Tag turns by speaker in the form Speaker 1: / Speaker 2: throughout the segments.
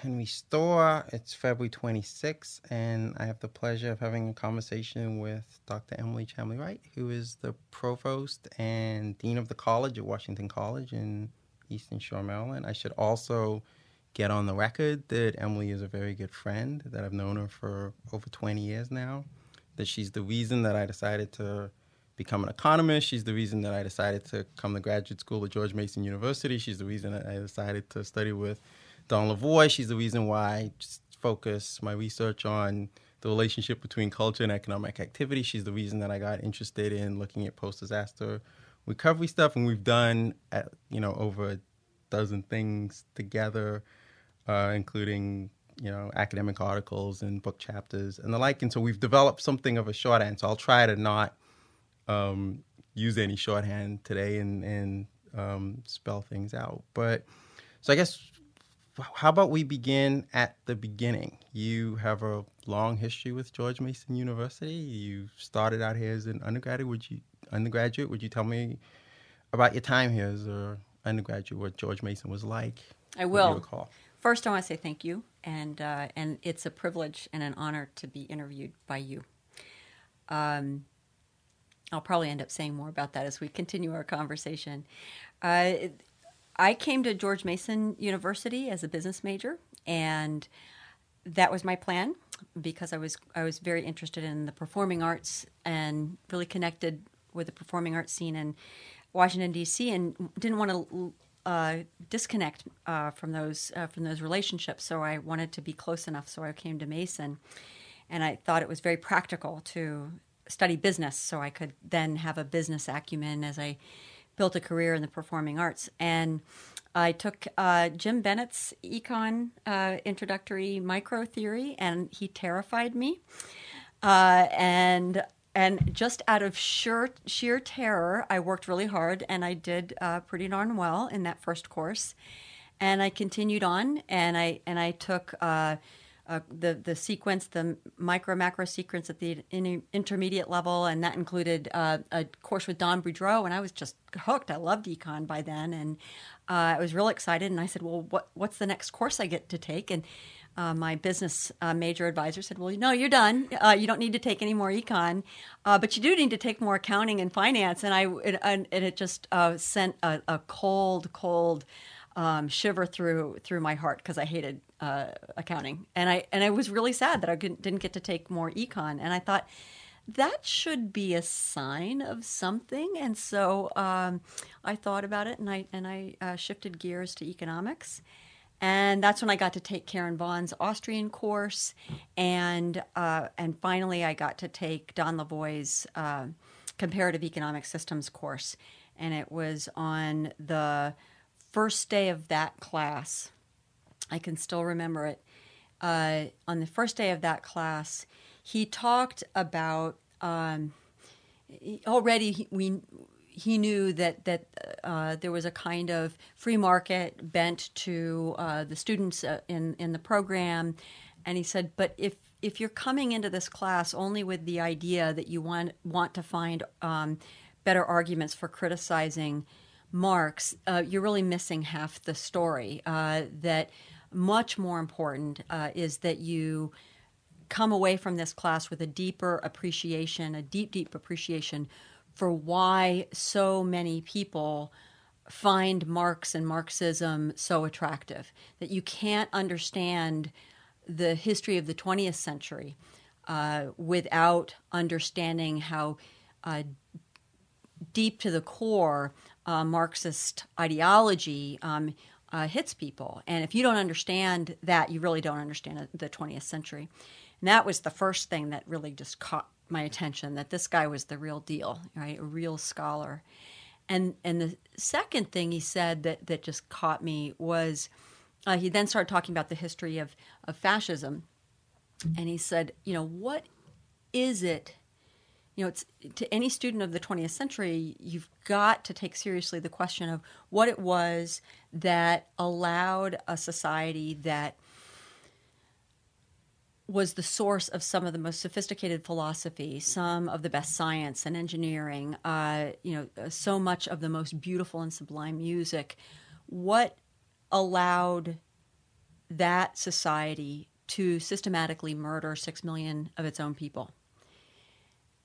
Speaker 1: Henry Storr. It's February 26th, and I have the pleasure of having a conversation with Dr. Emily Chamlee Wright, who is the provost and dean of the college at Washington College in Eastern Shore, Maryland. I should also get on the record that Emily is a very good friend, that I've known her for over 20 years now, that she's the reason that I decided to become an economist. She's the reason that I decided to come to graduate school at George Mason University. She's the reason that I decided to study with Don Lavoie. She's the reason why I just focus my research on the relationship between culture and economic activity. She's the reason that I got interested in looking at post-disaster recovery stuff, and we've done, uh, you know, over a dozen things together, uh, including you know academic articles and book chapters and the like. And so we've developed something of a shorthand. So I'll try to not um, use any shorthand today and and um, spell things out. But so I guess how about we begin at the beginning? You have a long history with George Mason University. You started out here as an undergraduate. Would you undergraduate? Would you tell me about your time here as an undergraduate? What George Mason was like?
Speaker 2: I will. First, I want to say thank you, and uh, and it's a privilege and an honor to be interviewed by you. Um, I'll probably end up saying more about that as we continue our conversation. Uh, I came to George Mason University as a business major, and that was my plan because I was I was very interested in the performing arts and really connected with the performing arts scene in Washington D.C. and didn't want to uh, disconnect uh, from those uh, from those relationships. So I wanted to be close enough. So I came to Mason, and I thought it was very practical to study business, so I could then have a business acumen as I built a career in the performing arts. And I took uh, Jim Bennett's econ uh, introductory micro theory, and he terrified me. Uh, and and just out of sheer sheer terror, I worked really hard, and I did uh, pretty darn well in that first course. And I continued on, and I and I took uh, the the sequence, the micro macro sequence at the in, intermediate level, and that included uh, a course with Don Boudreaux, and I was just hooked. I loved econ by then, and uh, I was real excited. And I said, "Well, what what's the next course I get to take?" And uh, my business uh, major advisor said, "Well, no, you're done. Uh, you don't need to take any more econ, but you do need to take more accounting and finance." And I it, and it just sent a, a cold, cold um, shiver through through my heart because I hated uh, accounting, and I and I was really sad that I didn't get to take more econ. And I thought that should be a sign of something. And so um, I thought about it, and I and I uh, shifted gears to economics. And that's when I got to take Karen Vaughn's Austrian course, and uh, and finally I got to take Don Lavoie's uh, comparative economic systems course, and it was on the first day of that class, I can still remember it. Uh, on the first day of that class, he talked about um, already he, we he knew that that uh, there was a kind of free market bent to uh, the students uh, in in the program, and he said, but if if you're coming into this class only with the idea that you want want to find um, better arguments for criticizing Marx, uh, you're really missing half the story. Uh, that much more important uh, is that you come away from this class with a deeper appreciation, a deep, deep appreciation for why so many people find Marx and Marxism so attractive. That you can't understand the history of the 20th century uh, without understanding how uh, deep to the core uh, Marxist ideology um, uh, hits people. And if you don't understand that, you really don't understand the 20th century. And that was the first thing that really just caught my attention that this guy was the real deal, right? A real scholar. And and the second thing he said that that just caught me was uh, he then started talking about the history of of fascism, and he said, you know, what is it you know, it's to any student of the 20th century, you've got to take seriously the question of what it was that allowed a society that was the source of some of the most sophisticated philosophy, some of the best science and engineering, uh, you know, so much of the most beautiful and sublime music. What allowed that society to systematically murder six million of its own people?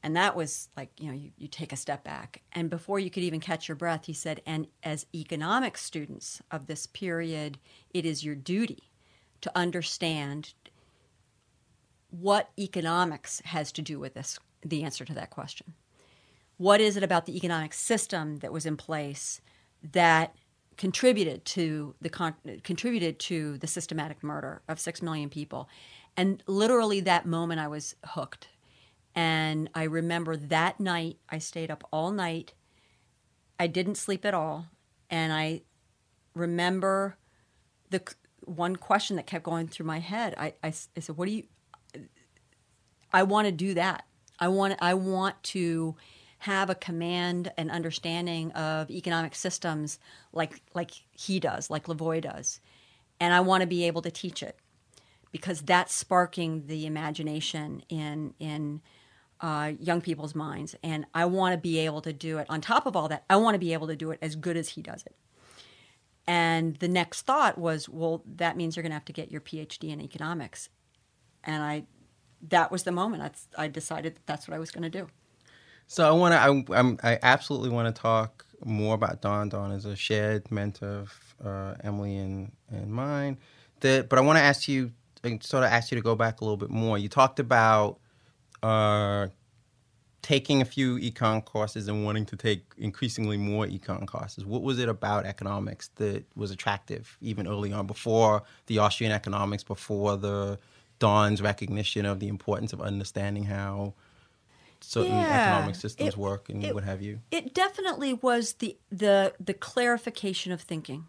Speaker 2: And that was like, you know, you, you take a step back. And before you could even catch your breath, he said, and as economic students of this period, it is your duty to understand what economics has to do with this, the answer to that question. What is it about the economic system that was in place that contributed to the con- contributed to the systematic murder of six million people? And literally, that moment, I was hooked. And I remember that night, I stayed up all night. I didn't sleep at all. And I remember the one question that kept going through my head. I, I, I said, What do you, I want to do that. I want I want to have a command and understanding of economic systems like like he does, like Lavoie does. And I want to be able to teach it because that's sparking the imagination in in uh, young people's minds. And I want to be able to do it. On top of all that, I want to be able to do it as good as he does it. And the next thought was, well, that means you're going to have to get your PhD in economics. And I that was the moment I, I decided that that's what I was going to do.
Speaker 1: So I want to. I, I absolutely want to talk more about Don. Don is a shared mentor of uh, Emily and and mine. That, but I want to ask you, sort of ask you to go back a little bit more. You talked about uh, taking a few econ courses and wanting to take increasingly more econ courses. What was it about economics that was attractive, even early on, before the Austrian economics, before the Don's recognition of the importance of understanding how certain yeah, economic systems
Speaker 2: it,
Speaker 1: work and
Speaker 2: it,
Speaker 1: what have you.
Speaker 2: It definitely was the the the clarification of thinking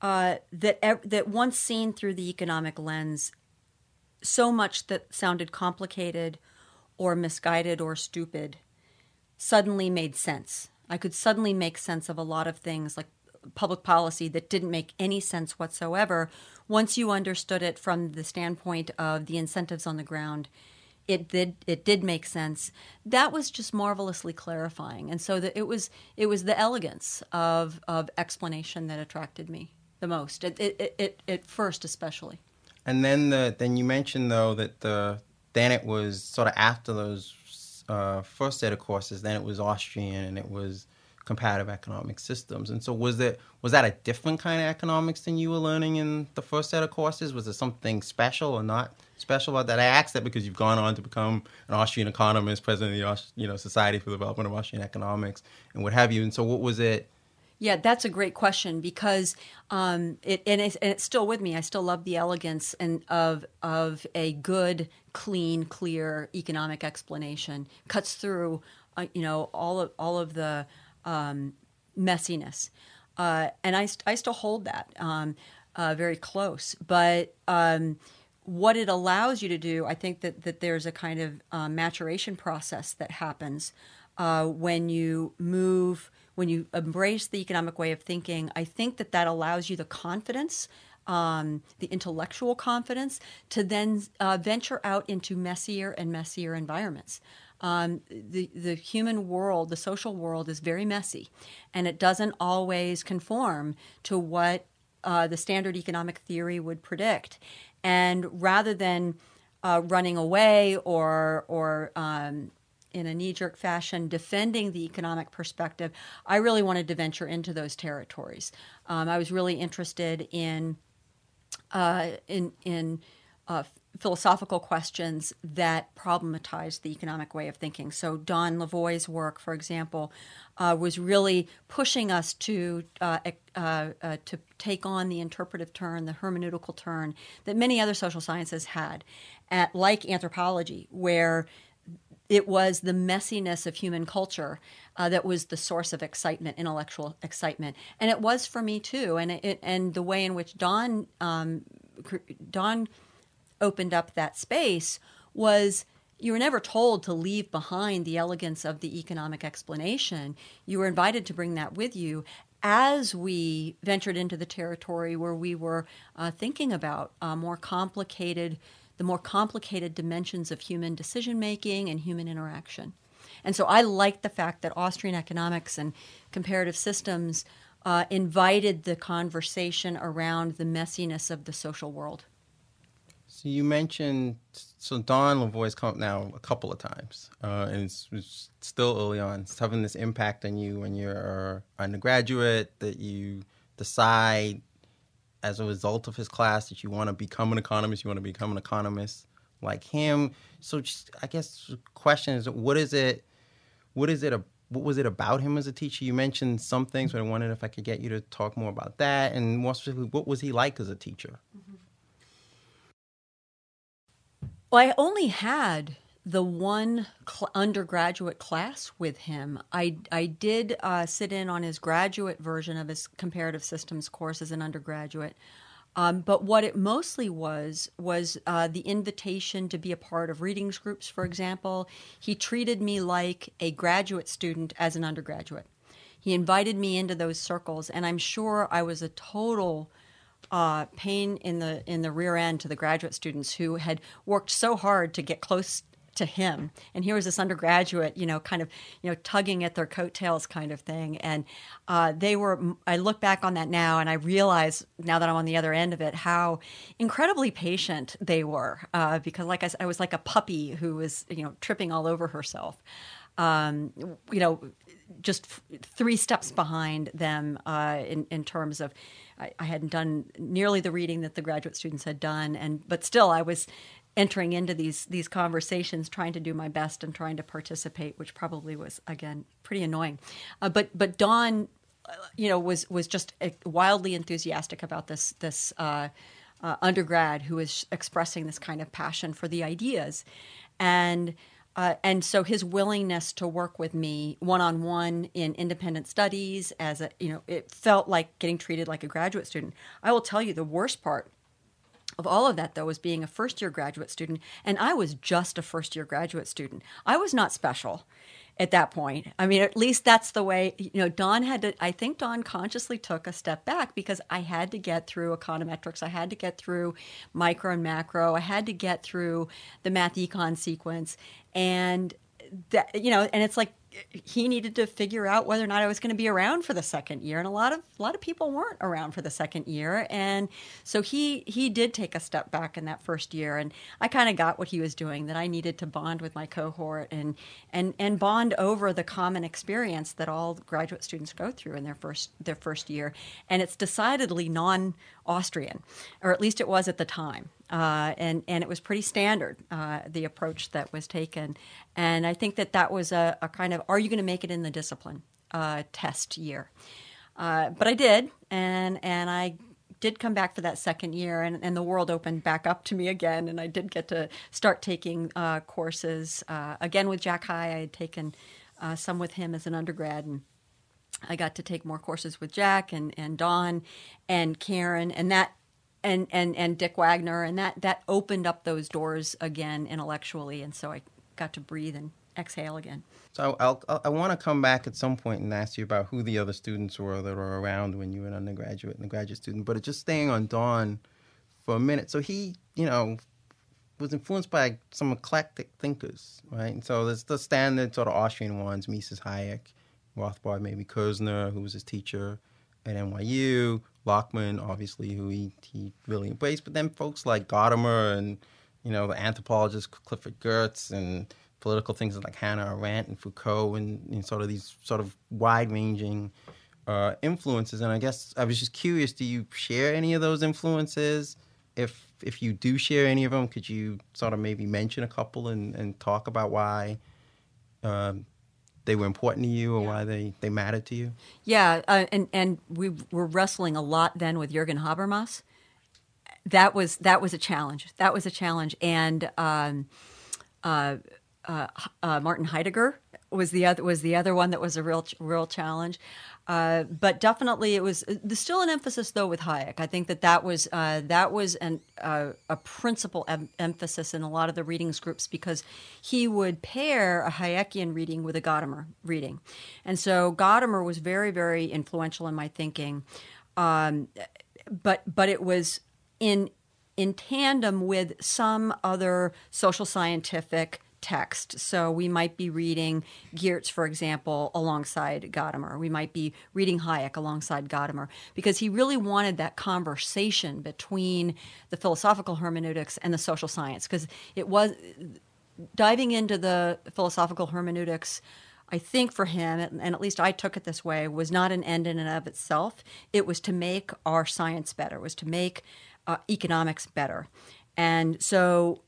Speaker 2: uh, that that once seen through the economic lens, so much that sounded complicated or misguided or stupid suddenly made sense. I could suddenly make sense of a lot of things like public policy that didn't make any sense whatsoever once you understood it from the standpoint of the incentives on the ground, it did it did make sense. That was just marvelously clarifying, and so that it was it was the elegance of of explanation that attracted me the most. It it, it, it first especially.
Speaker 1: And then the then you mentioned though that the then it was sort of after those uh, first set of courses, then it was Austrian and it was comparative economic systems. And so was that was that a different kind of economics than you were learning in the first set of courses? Was there something special or not special about that? I asked that because you've gone on to become an Austrian economist, president of the you know Society for the Development of Austrian Economics, and what have you. And so what was it?
Speaker 2: Yeah, that's a great question because um, it and it's, and it's, still with me. I still love the elegance and of of a good, clean, clear economic explanation. Cuts through, uh, you know, all of all of the um, messiness. Uh, and I, I still hold that um, uh, very close. But um, what it allows you to do, I think that, that there's a kind of uh, maturation process that happens uh, when you move, when you embrace the economic way of thinking. I think that that allows you the confidence. Um, the intellectual confidence to then uh, venture out into messier and messier environments um, the the human world, the social world, is very messy, and it doesn't always conform to what uh, the standard economic theory would predict. And rather than uh, running away or or um, in a knee jerk fashion defending the economic perspective, I really wanted to venture into those territories. Um, I was really interested in uh, in in uh, philosophical questions that problematize the economic way of thinking. So Don Lavoie's work, for example, uh, was really pushing us to uh, uh, uh, to take on the interpretive turn, the hermeneutical turn that many other social sciences had, at like anthropology, where it was the messiness of human culture uh, that was the source of excitement, intellectual excitement, and it was for me too. And it, and the way in which Don um, Don opened up that space was you were never told to leave behind the elegance of the economic explanation. You were invited to bring that with you as we ventured into the territory where we were uh, thinking about uh, more complicated, the more complicated dimensions of human decision making and human interaction. And so I like the fact that Austrian economics and comparative systems uh, invited the conversation around the messiness of the social world.
Speaker 1: So you mentioned so Don Lavoie's come up now a couple of times, uh, and it's, it's, still early on. It's having this impact on you when you're an undergraduate that you decide as a result of his class that you want to become an economist. You want to become an economist like him. So just, I guess the question is, what is it? What is it? A, what was it about him as a teacher? You mentioned some things, but I wondered if I could get you to talk more about that, and more specifically, what was he like as a teacher? Mm-hmm.
Speaker 2: Well, I only had the one cl- undergraduate class with him. I, I did uh, sit in on his graduate version of his comparative systems course as an undergraduate. Um, but what it mostly was was uh, the invitation to be a part of readings groups, for example. He treated me like a graduate student as an undergraduate. He invited me into those circles, and I'm sure I was a total uh, pain in the in the rear end to the graduate students who had worked so hard to get close to him. And here was this undergraduate you know kind of you know tugging at their coattails kind of thing. And uh, they were i look back on that now and i realize now that i'm on the other end of it how incredibly patient they were uh, because like I, said, I was like a puppy who was you know tripping all over herself. Um, you know just f- three steps behind them uh, in, in terms of I, I, hadn't done nearly the reading that the graduate students had done, and but still I was entering into these these conversations, trying to do my best and trying to participate, which probably was again pretty annoying. Uh, but but Don, uh, you know, was was just wildly enthusiastic about this this. Uh, uh, undergrad who was expressing this kind of passion for the ideas, and uh, and so his willingness to work with me one on one in independent studies, as a you know, it felt like getting treated like a graduate student. I will tell you the worst part of all of that though was being a first year graduate student and i was just a first year graduate student i was not special at that point. I mean, at least that's the way, you know, Don had to, I think Don consciously took a step back because I had to get through econometrics. I had to get through micro and macro. I had to get through the math econ sequence. And that, you know, and it's like he needed to figure out whether or not I was going to be around for the second year, and a lot of a lot of people weren't around for the second year, and so he he did take a step back in that first year, and I kind of got what he was doing that I needed to bond with my cohort and and and bond over the common experience that all graduate students go through in their first their first year, and it's decidedly non Austrian, or at least it was at the time uh, and and it was pretty standard uh, the approach that was taken, and I think that that was a, a kind of are you going to make it in the discipline uh, test year, uh, but I did, and and I did come back for that second year, and, and the world opened back up to me again, and I did get to start taking uh, courses uh, again with Jack High. I had taken some with him as an undergrad, and I got to take more courses with Jack and, and Don and Karen, and that and and and Dick Wagner, and that that opened up those doors again intellectually, and so I got to breathe and exhale again.
Speaker 1: So I'll, I'll i want to come back at some point and ask you about who the other students were that were around when you were an undergraduate and a graduate student. But just staying on Don for a minute. So he, you know, was influenced by some eclectic thinkers, right? And so there's the standard sort of Austrian ones, Mises, Hayek, Rothbard, maybe Kirzner, who was his teacher at NYU, Lachmann, obviously, who he, he really embraced. But then folks like Gadamer and, you know, the anthropologist Clifford Geertz and political things like Hannah Arendt and Foucault and, and sort of these sort of wide ranging uh, influences. And I guess I was just curious, do you share any of those influences? If if you do share any of them, could you sort of maybe mention a couple and, and talk about why um, they were important to you or yeah. why they, they mattered to you?
Speaker 2: Yeah, uh, and and we were wrestling a lot then with Jürgen Habermas. That was that was a challenge. That was a challenge, and um, uh, uh, uh Martin Heidegger was the other was the other one that was a real real challenge. Uh, but definitely, it was there's still an emphasis though with Hayek. I think that that was uh, that was an, uh, a principal em- emphasis in a lot of the readings groups because he would pair a Hayekian reading with a Gadamer reading, and so Gadamer was very very influential in my thinking. Um, but but it was in in tandem with some other social scientific text. So we might be reading Geertz, for example, alongside Gadamer. We might be reading Hayek alongside Gadamer because he really wanted that conversation between the philosophical hermeneutics and the social science because it was diving into the philosophical hermeneutics. I think for him, and at least I took it this way, was not an end in and of itself. It was to make our science better, was to make uh, economics better. And so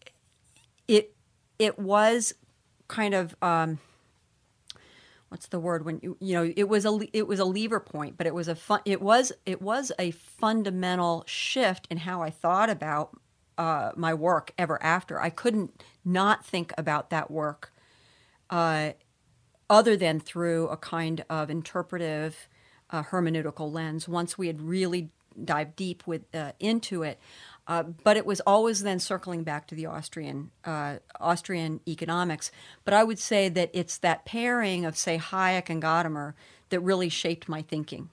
Speaker 2: it it was kind of um, what's the word when you, you know it was a it was a lever point, but it was a fun it was it was a fundamental shift in how I thought about uh, my work ever after. I couldn't not think about that work uh, other than through a kind of interpretive uh, hermeneutical lens. Once we had really dived deep with uh, into it, uh, but it was always then circling back to the Austrian uh, Austrian economics. But I would say that it's that pairing of say Hayek and Gadamer that really shaped my thinking.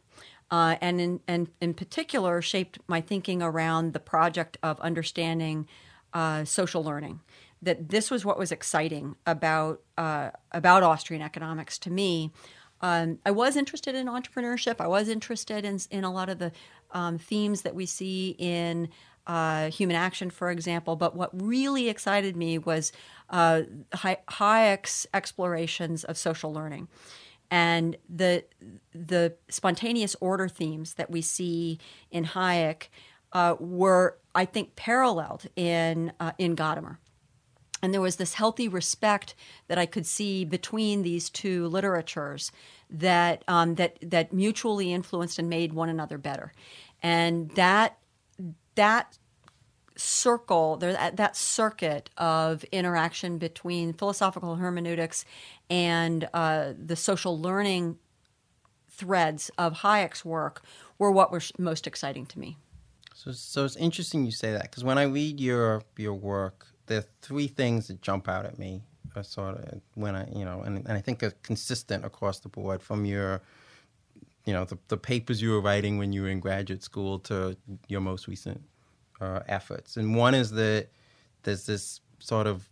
Speaker 2: Uh, and in, and in particular shaped my thinking around the project of understanding uh, social learning. That this was what was exciting about uh, about Austrian economics to me. Um, I was interested in entrepreneurship. I was interested in in a lot of the um, themes that we see in uh, human action, for example. But what really excited me was uh, Hayek's explorations of social learning and the the spontaneous order themes that we see in Hayek uh, were, I think, paralleled in uh, in Gadamer. And there was this healthy respect that I could see between these two literatures that um, that that mutually influenced and made one another better, and that that circle that circuit of interaction between philosophical hermeneutics and uh, the social learning threads of Hayek's work were what were most exciting to me.
Speaker 1: So, so it's interesting you say that because when I read your your work, there are three things that jump out at me. Uh, sort of when I you know, and, and I think are consistent across the board from your you know the, the papers you were writing when you were in graduate school to your most recent uh, efforts. And one is that there's this sort of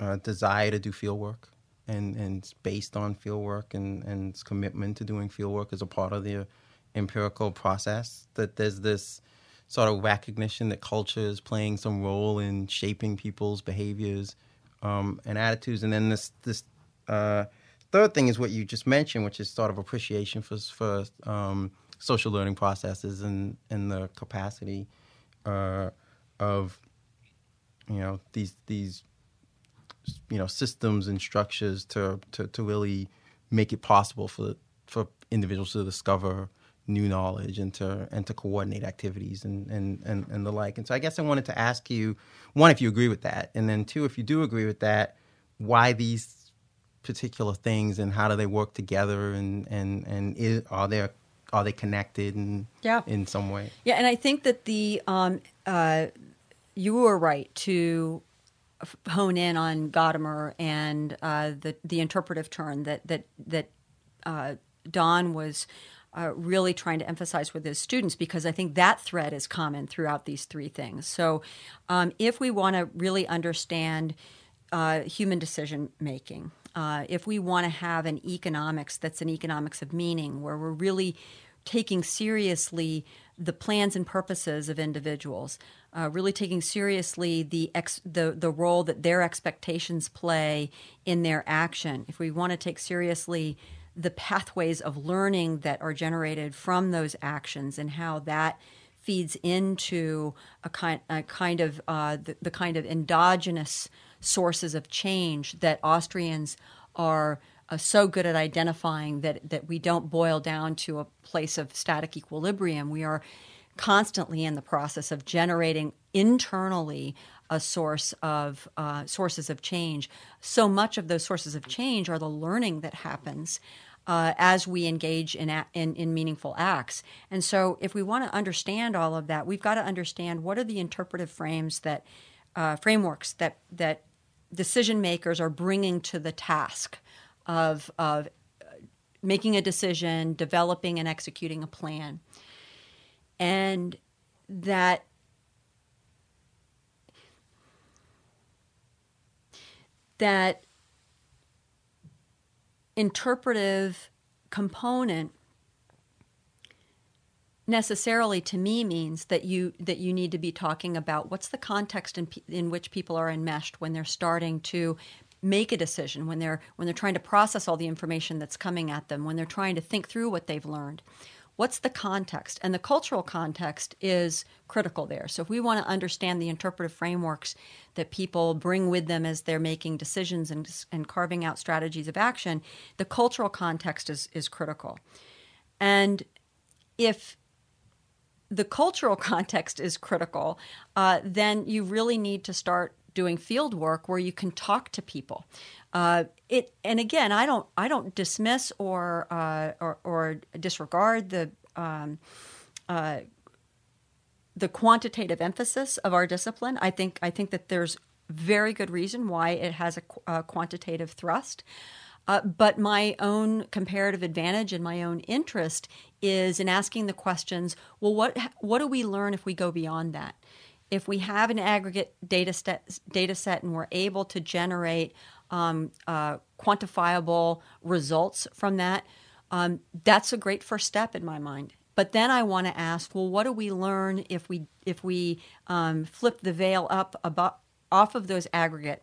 Speaker 1: uh, desire to do field work, and, and it's based on field work and, and its commitment to doing field work as a part of the empirical process. That there's this sort of recognition that culture is playing some role in shaping people's behaviors um, and attitudes. And then this this uh, third thing is what you just mentioned, which is sort of appreciation for for um, social learning processes and and the capacity uh, of you know these these you know systems and structures to, to to really make it possible for for individuals to discover new knowledge and to and to coordinate activities and, and, and, and the like. And so I guess I wanted to ask you one if you agree with that, and then two if you do agree with that, why these particular things and how do they work together and and and is, are there are they connected in
Speaker 2: yeah.
Speaker 1: in some way?
Speaker 2: Yeah, and I think that the um, uh, you were right to hone in on Gadamer and uh, the the interpretive turn that that that uh, Don was. Uh, really trying to emphasize with his students because I think that thread is common throughout these three things. So, um, if we want to really understand uh, human decision making, uh, if we want to have an economics that's an economics of meaning, where we're really taking seriously the plans and purposes of individuals, uh, really taking seriously the, ex- the the role that their expectations play in their action. If we want to take seriously the pathways of learning that are generated from those actions and how that feeds into a kind, a kind of uh, the, the kind of endogenous sources of change that Austrians are uh, so good at identifying that that we don't boil down to a place of static equilibrium. We are constantly in the process of generating internally a source of uh, sources of change. So much of those sources of change are the learning that happens uh, as we engage in, in, in meaningful acts. And so, if we want to understand all of that, we've got to understand what are the interpretive frames that uh, frameworks that that decision makers are bringing to the task of of uh, making a decision, developing and executing a plan, and that that interpretive component necessarily to me means that you that you need to be talking about what's the context in, in which people are enmeshed when they're starting to make a decision when they're when they're trying to process all the information that's coming at them when they're trying to think through what they've learned. What's the context? And the cultural context is critical there. So if we want to understand the interpretive frameworks that people bring with them as they're making decisions and, and carving out strategies of action the cultural context is, is critical. And if the cultural context is critical, uh, then you really need to start doing field work where you can talk to people. Uh, it and again, I don't I don't dismiss or uh, or, or, disregard the um, uh, the quantitative emphasis of our discipline. I think I think that there's very good reason why it has a, a quantitative thrust. Uh, but my own comparative advantage and my own interest is in asking the questions. Well, what what do we learn if we go beyond that? if we have an aggregate data set, data set and we're able to generate um, uh, quantifiable results from that, um, that's a great first step in my mind. But then I want to ask, well, what do we learn if we if we um, flip the veil up about, off of those aggregate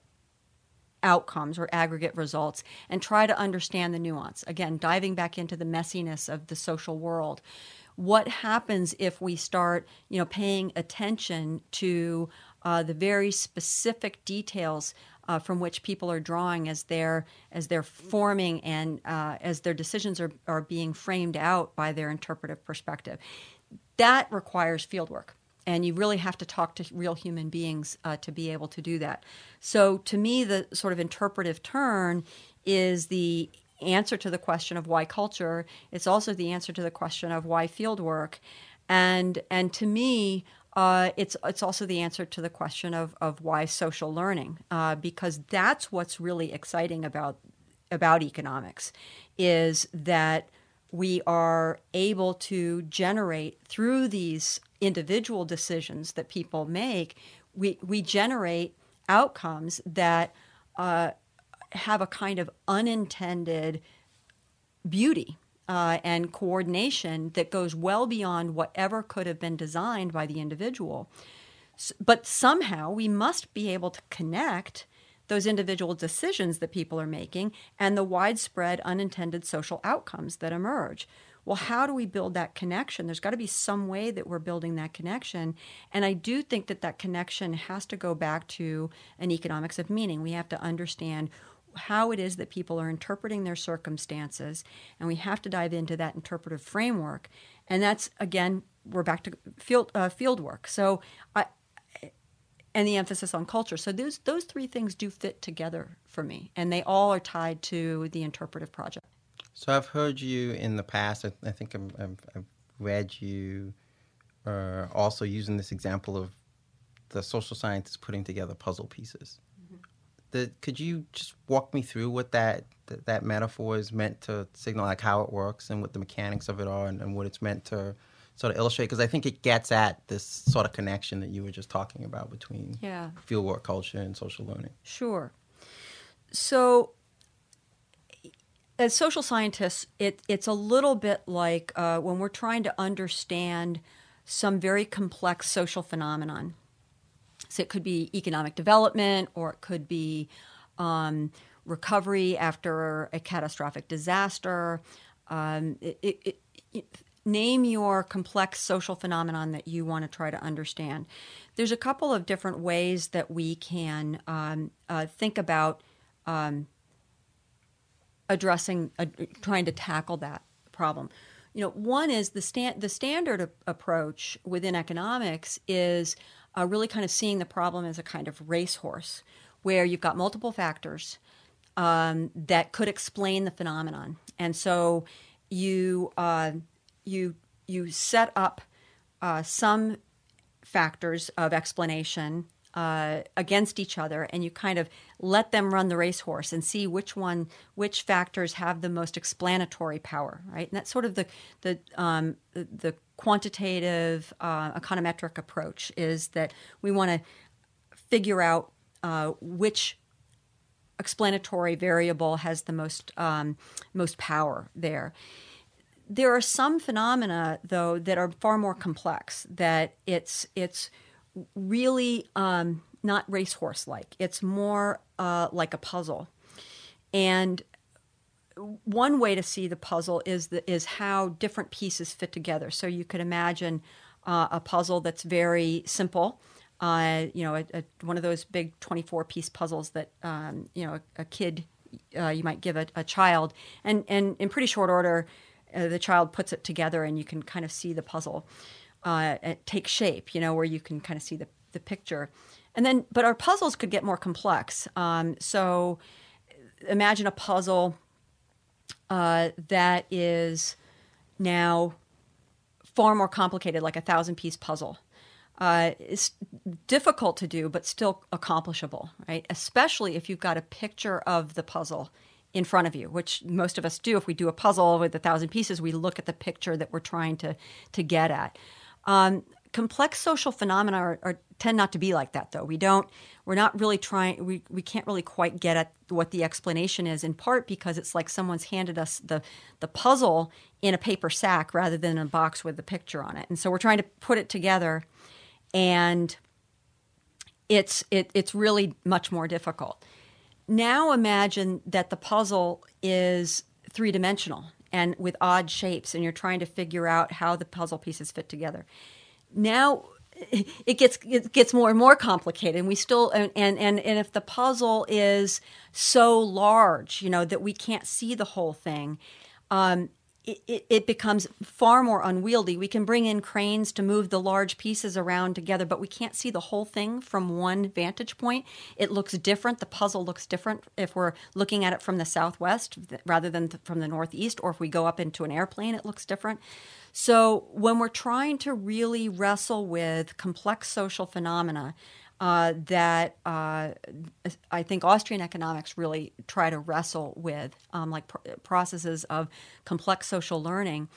Speaker 2: outcomes or aggregate results and try to understand the nuance? Again, diving back into the messiness of the social world what happens if we start, you know, paying attention to uh, the very specific details uh, from which people are drawing as they're as they're forming and uh, as their decisions are, are being framed out by their interpretive perspective. That requires fieldwork, and you really have to talk to real human beings uh, to be able to do that. So, to me, the sort of interpretive turn is the answer to the question of why culture. It's also the answer to the question of why field work. And, and to me, uh, it's it's also the answer to the question of, of why social learning, uh, because that's what's really exciting about about economics, is that we are able to generate through these individual decisions that people make, we we generate outcomes that uh, have a kind of unintended beauty uh, and coordination that goes well beyond whatever could have been designed by the individual. But somehow we must be able to connect those individual decisions that people are making and the widespread unintended social outcomes that emerge. Well, how do we build that connection? There's got to be some way that we're building that connection. And I do think that that connection has to go back to an economics of meaning. We have to understand how it is that people are interpreting their circumstances, and we have to dive into that interpretive framework. And that's again, we're back to field uh, field work. So I and the emphasis on culture. So those those three things do fit together for me, and they all are tied to the interpretive project.
Speaker 1: So I've heard you in the past. I, I think i have read you uh, also using this example of the social scientists putting together puzzle pieces the, could you just walk me through what that, that, that metaphor is meant to signal, like how it works and what the mechanics of it are, and, and what it's meant to sort of illustrate? Because I think it gets at this sort of connection that you were just talking about between
Speaker 2: yeah.
Speaker 1: fieldwork culture and social learning.
Speaker 2: Sure. So, as social scientists, it, it's a little bit like uh, when we're trying to understand some very complex social phenomenon so it could be economic development or it could be um, recovery after a catastrophic disaster. Um, it, it, it, name your complex social phenomenon that you want to try to understand. There's a couple of different ways that we can um, uh, think about um, addressing, uh, trying to tackle that problem. you know, one is the stand the standard a- approach within economics is uh, really kind of seeing the problem as a kind of racehorse, where you've got multiple factors um, that could explain the phenomenon, and so you uh, you you set up uh, some factors of explanation uh, against each other, and you kind of let them run the racehorse and see which one, which factors have the most explanatory power, right? And that's sort of the the um, the, quantitative uh, econometric approach is that we want to figure out uh, which explanatory variable has the most um, most power there. There are some phenomena, though, that are far more complex. That it's it's really um, not racehorse like. It's more uh, like a puzzle, and one way to see the puzzle is the, is how different pieces fit together. So you could imagine uh, a puzzle that's very simple. Uh, you know, a, a, one of those big 24 piece puzzles that, um, you know, a, a kid, uh, you might give a, child. And, and in pretty short order, uh, the child puts it together and you can kind of see the puzzle uh, take shape, you know, where you can kind of see the, the picture. And then, but our puzzles could get more complex. Um, so imagine a puzzle uh, that is now far more complicated, like a thousand piece puzzle. Uh, it's difficult to do, but still accomplishable, right? Especially if you've got a picture of the puzzle in front of you, which most of us do. If we do a puzzle with a thousand pieces, we look at the picture that we're trying to to get at. Um, complex social phenomena are, are, tend not to be like that, though. We don't. We're not really trying. We we can't really quite get at what the explanation is. In part because it's like someone's handed us the the puzzle in a paper sack rather than a box with the picture on it, and so we're trying to put it together, and it's it, it's really much more difficult. Now imagine that the puzzle is three dimensional and with odd shapes, and you're trying to figure out how the puzzle pieces fit together. Now it gets it gets more and more complicated and we still and, and and if the puzzle is so large you know that we can't see the whole thing um, it, it, becomes far more unwieldy. We can bring in cranes to move the large pieces around together, but we can't see the whole thing from one vantage point. It looks different. The puzzle looks different if we're looking at it from the southwest rather than from the northeast, or if we go up into an airplane, it looks different. So when we're trying to really wrestle with complex social phenomena, uh, that uh, I think Austrian economics really try to wrestle with, um, like pr- processes of complex social learning.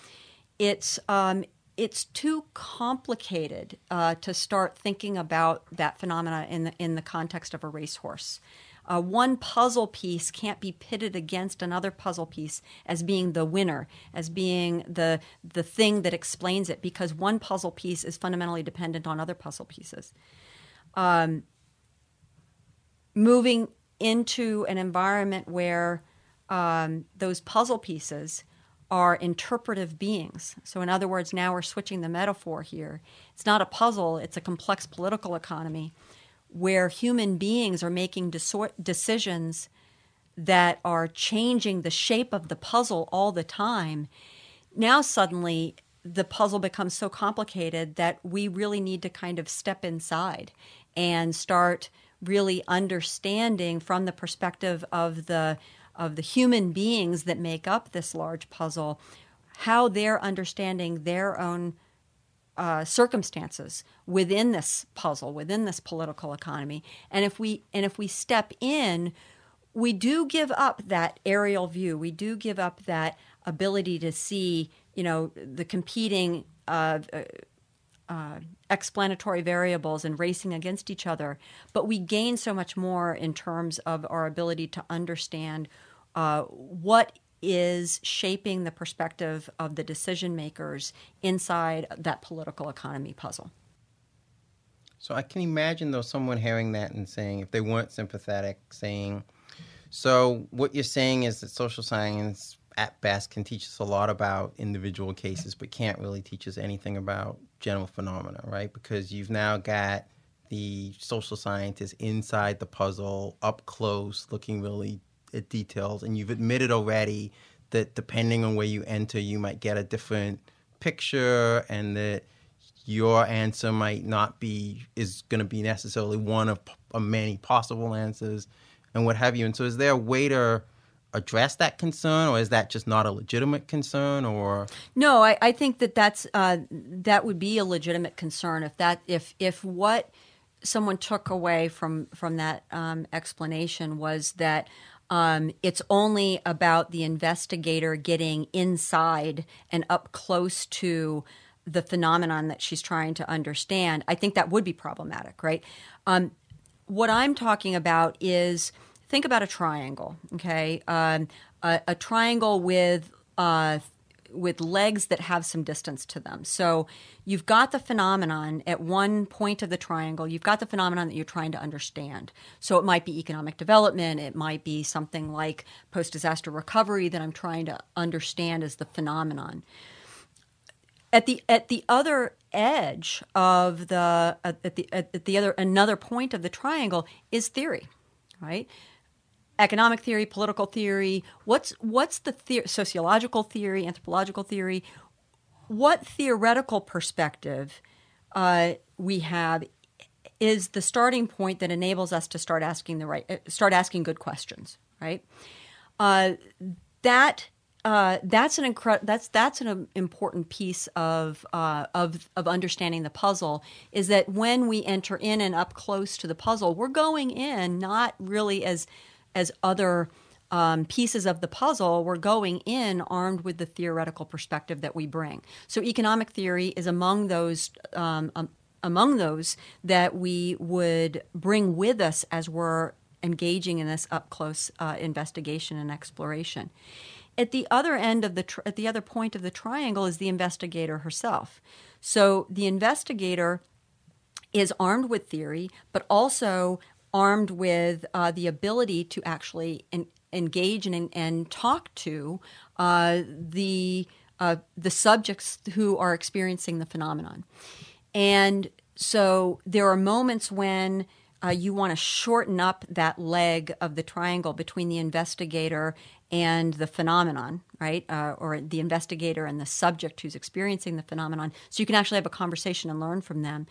Speaker 2: It's um, it's too complicated uh, to start thinking about that phenomena in the in the context of a racehorse. Uh, one puzzle piece can't be pitted against another puzzle piece as being the winner, as being the the thing that explains it, because one puzzle piece is fundamentally dependent on other puzzle pieces um, moving into an environment where um, those puzzle pieces are interpretive beings. So, in other words, now we're switching the metaphor here. It's not a puzzle, it's a complex political economy where human beings are making decisions that are changing the shape of the puzzle all the time. Now, suddenly, the puzzle becomes so complicated that we really need to kind of step inside and start really understanding from the perspective of the of the human beings that make up this large puzzle how they're understanding their own uh, circumstances within this puzzle within this political economy. And if we and if we step in we do give up that aerial view. We do give up that ability to see you know the competing uh, uh, explanatory variables and racing against each other, but we gain so much more in terms of our ability to understand uh, what is shaping the perspective of the decision makers inside that political economy puzzle.
Speaker 1: So I can imagine though someone hearing that and saying, if they weren't sympathetic, saying, "So what you're saying is that social science at best can teach us a lot about individual cases, but can't really teach us anything about general phenomena, right? Because you've now got the social scientists inside the puzzle, up close, looking really at details, and you've admitted already that depending on where you enter, you might get a different picture, and that your answer might not be is going to be necessarily one of, of many possible answers, and what have you. And so, is there a way to address that concern, or is that just not a legitimate concern? Or
Speaker 2: no, I, I think that that's uh, that would be a legitimate concern if that if if what someone took away from from that um, explanation was that. Um, it's only about the investigator getting inside and up close to the phenomenon that she's trying to understand. I think that would be problematic, right? Um, what I'm talking about is think about a triangle, okay? Um, a, a, triangle with uh, with legs that have some distance to them. So you've got the phenomenon at one point of the triangle. You've got the phenomenon that you're trying to understand. So it might be economic development. It might be something like post disaster recovery that I'm trying to understand as the phenomenon. At the at the other edge of the at the at the other another point of the triangle is theory, right? Economic theory, political theory. What's what's the, the- sociological theory, anthropological theory? What theoretical perspective uh, we have is the starting point that enables us to start asking the right, uh, start asking good questions, right? Uh, that uh, that's an incre- that's that's an important piece of uh, of of understanding the puzzle is that when we enter in and up close to the puzzle, we're going in not really as as other um, pieces of the puzzle, we're going in armed with the theoretical perspective that we bring. So, economic theory is among those. Um, um, among those that we would bring with us as we're engaging in this up close uh, investigation and exploration. At the other end of the tri- at the other point of the triangle is the investigator herself. So the investigator is armed with theory, but also armed with uh, the ability to actually en- engage and, and talk to uh, the uh, the subjects who are experiencing the phenomenon. And so there are moments when uh, you want to shorten up that leg of the triangle between the investigator and the phenomenon, right? Uh, or the investigator and the subject who's experiencing the phenomenon, so you can actually have a conversation and learn from them.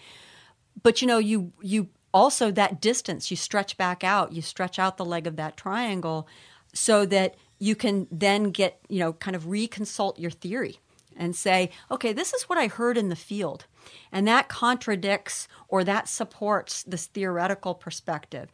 Speaker 2: But you know, you you also that distance you stretch back out you stretch out the leg of that triangle so that you can then get you know kind of reconsult your theory and say okay this is what i heard in the field. And that contradicts or that supports this theoretical perspective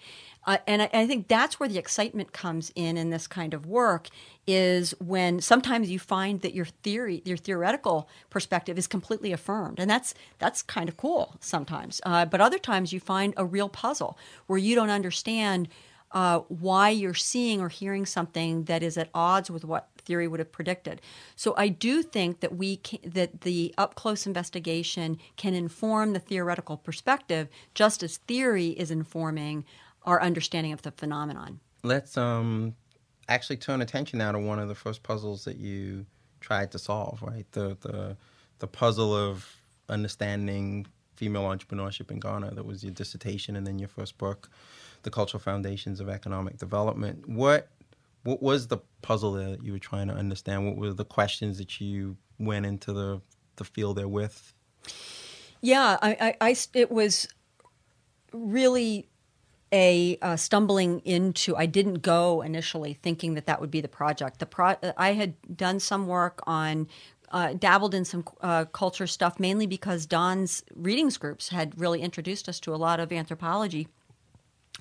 Speaker 2: uh, and I, I, think that's where the excitement comes in in this kind of work is when sometimes you find that your theory, your theoretical perspective is completely affirmed, and that's that's kind of cool sometimes. Uh, but other times you find a real puzzle where you don't understand uh, why you're seeing or hearing something that is at odds with what theory would have predicted. So I do think that we can, that the up close investigation can inform the theoretical perspective just as theory is informing our understanding of the phenomenon.
Speaker 1: Let's um, actually turn attention now to one of the first puzzles that you tried to solve, right? The the the puzzle of understanding female entrepreneurship in Ghana. That was your dissertation, and then your first book, "The Cultural Foundations of Economic Development." What what was the puzzle that you were trying to understand? What were the questions that you went into the the field there with?
Speaker 2: Yeah, I, I, I it was really a uh, stumbling into i didn't go initially thinking that that would be the project. The pro i had done some work on uh, dabbled in some uh, culture stuff mainly because don's readings groups had really introduced us to a lot of anthropology.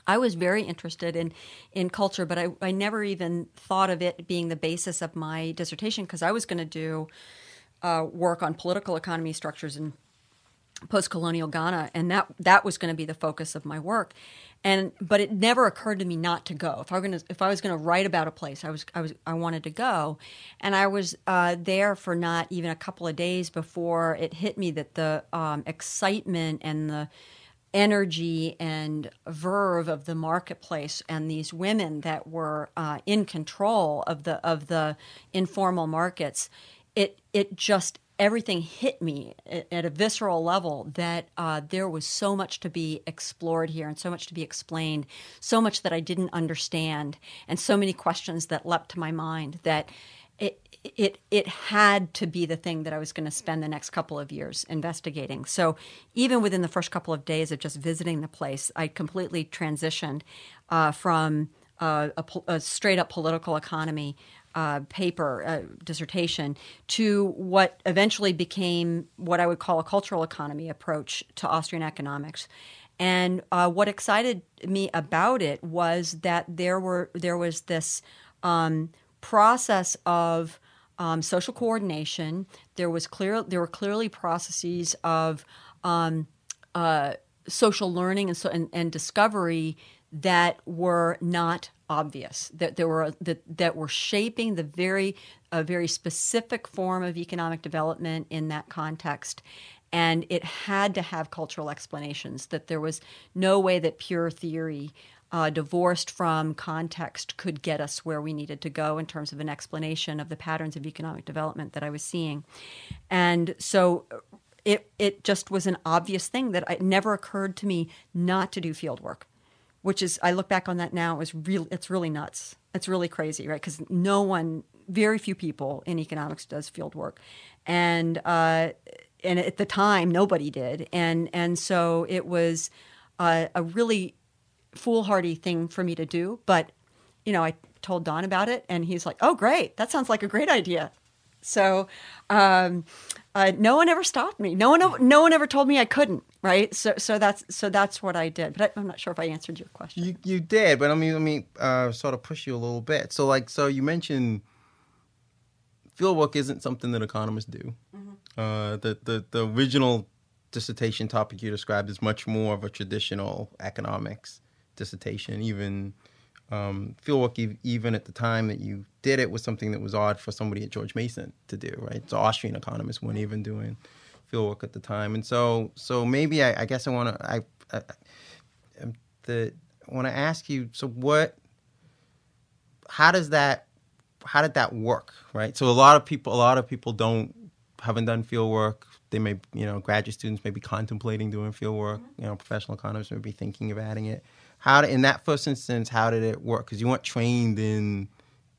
Speaker 2: I was very interested in in culture, but I, I never even thought of it being the basis of my dissertation because I was going to do uh, work on political economy structures in post-colonial Ghana, and that that was going to be the focus of my work and but it never occurred to me not to go. If I was going to if I was going to write about a place, I was I was I wanted to go, and I was uh, there for not even a couple of days before it hit me that the um, excitement and the energy and verve of the marketplace and these women that were uh, in control of the of the informal markets it it just everything hit me at a visceral level that uh, there was so much to be explored here and so much to be explained, so much that I didn't understand, and so many questions that leapt to my mind that it it it had to be the thing that I was going to spend the next couple of years investigating. So even within the first couple of days of just visiting the place, I completely transitioned uh, from uh, a, a, straight up political economy uh, paper uh, dissertation to what eventually became what I would call a cultural economy approach to Austrian economics. And uh, what excited me about it was that there were there was this um, process of um, social coordination. There was clear there were clearly processes of um, uh, social learning and, so, and, and discovery that were not obvious that there were that, that were shaping the very a very specific form of economic development in that context and it had to have cultural explanations that there was no way that pure theory uh, divorced from context could get us where we needed to go in terms of an explanation of the patterns of economic development that I was seeing. And so it, it just was an obvious thing that it never occurred to me not to do field work which is I look back on that now is real. It's really nuts. It's really crazy, right? Because no one, very few people in economics does field work, and uh, and at the time nobody did, and and so it was uh, a really foolhardy thing for me to do. But you know, I told Don about it, and he's like, "Oh, great! That sounds like a great idea." So um, uh, no one ever stopped me. No one, no one ever told me I couldn't. Right. So, so that's so that's what I did. But I, am not sure if I answered your question.
Speaker 1: You, you did, but I mean, let me uh, sort of push you a little bit. So, like, so you mentioned fieldwork isn't something that economists do. Mm-hmm. Uh, the, the the original dissertation topic you described is much more of a traditional economics dissertation, even um, fieldwork, even at the time that you did it, was something that was odd for somebody at George Mason to do, right? So Austrian economists weren't even doing fieldwork at the time, and so so maybe I, I guess I want to I, I, um, the I want to ask you. So what? How does that? How did that work? Right. So a lot of people, a lot of people don't haven't done fieldwork. They may, you know, graduate students may be contemplating doing fieldwork. You know, professional economists may be thinking of adding it how did, in that first instance, how did it work? Because you weren't trained in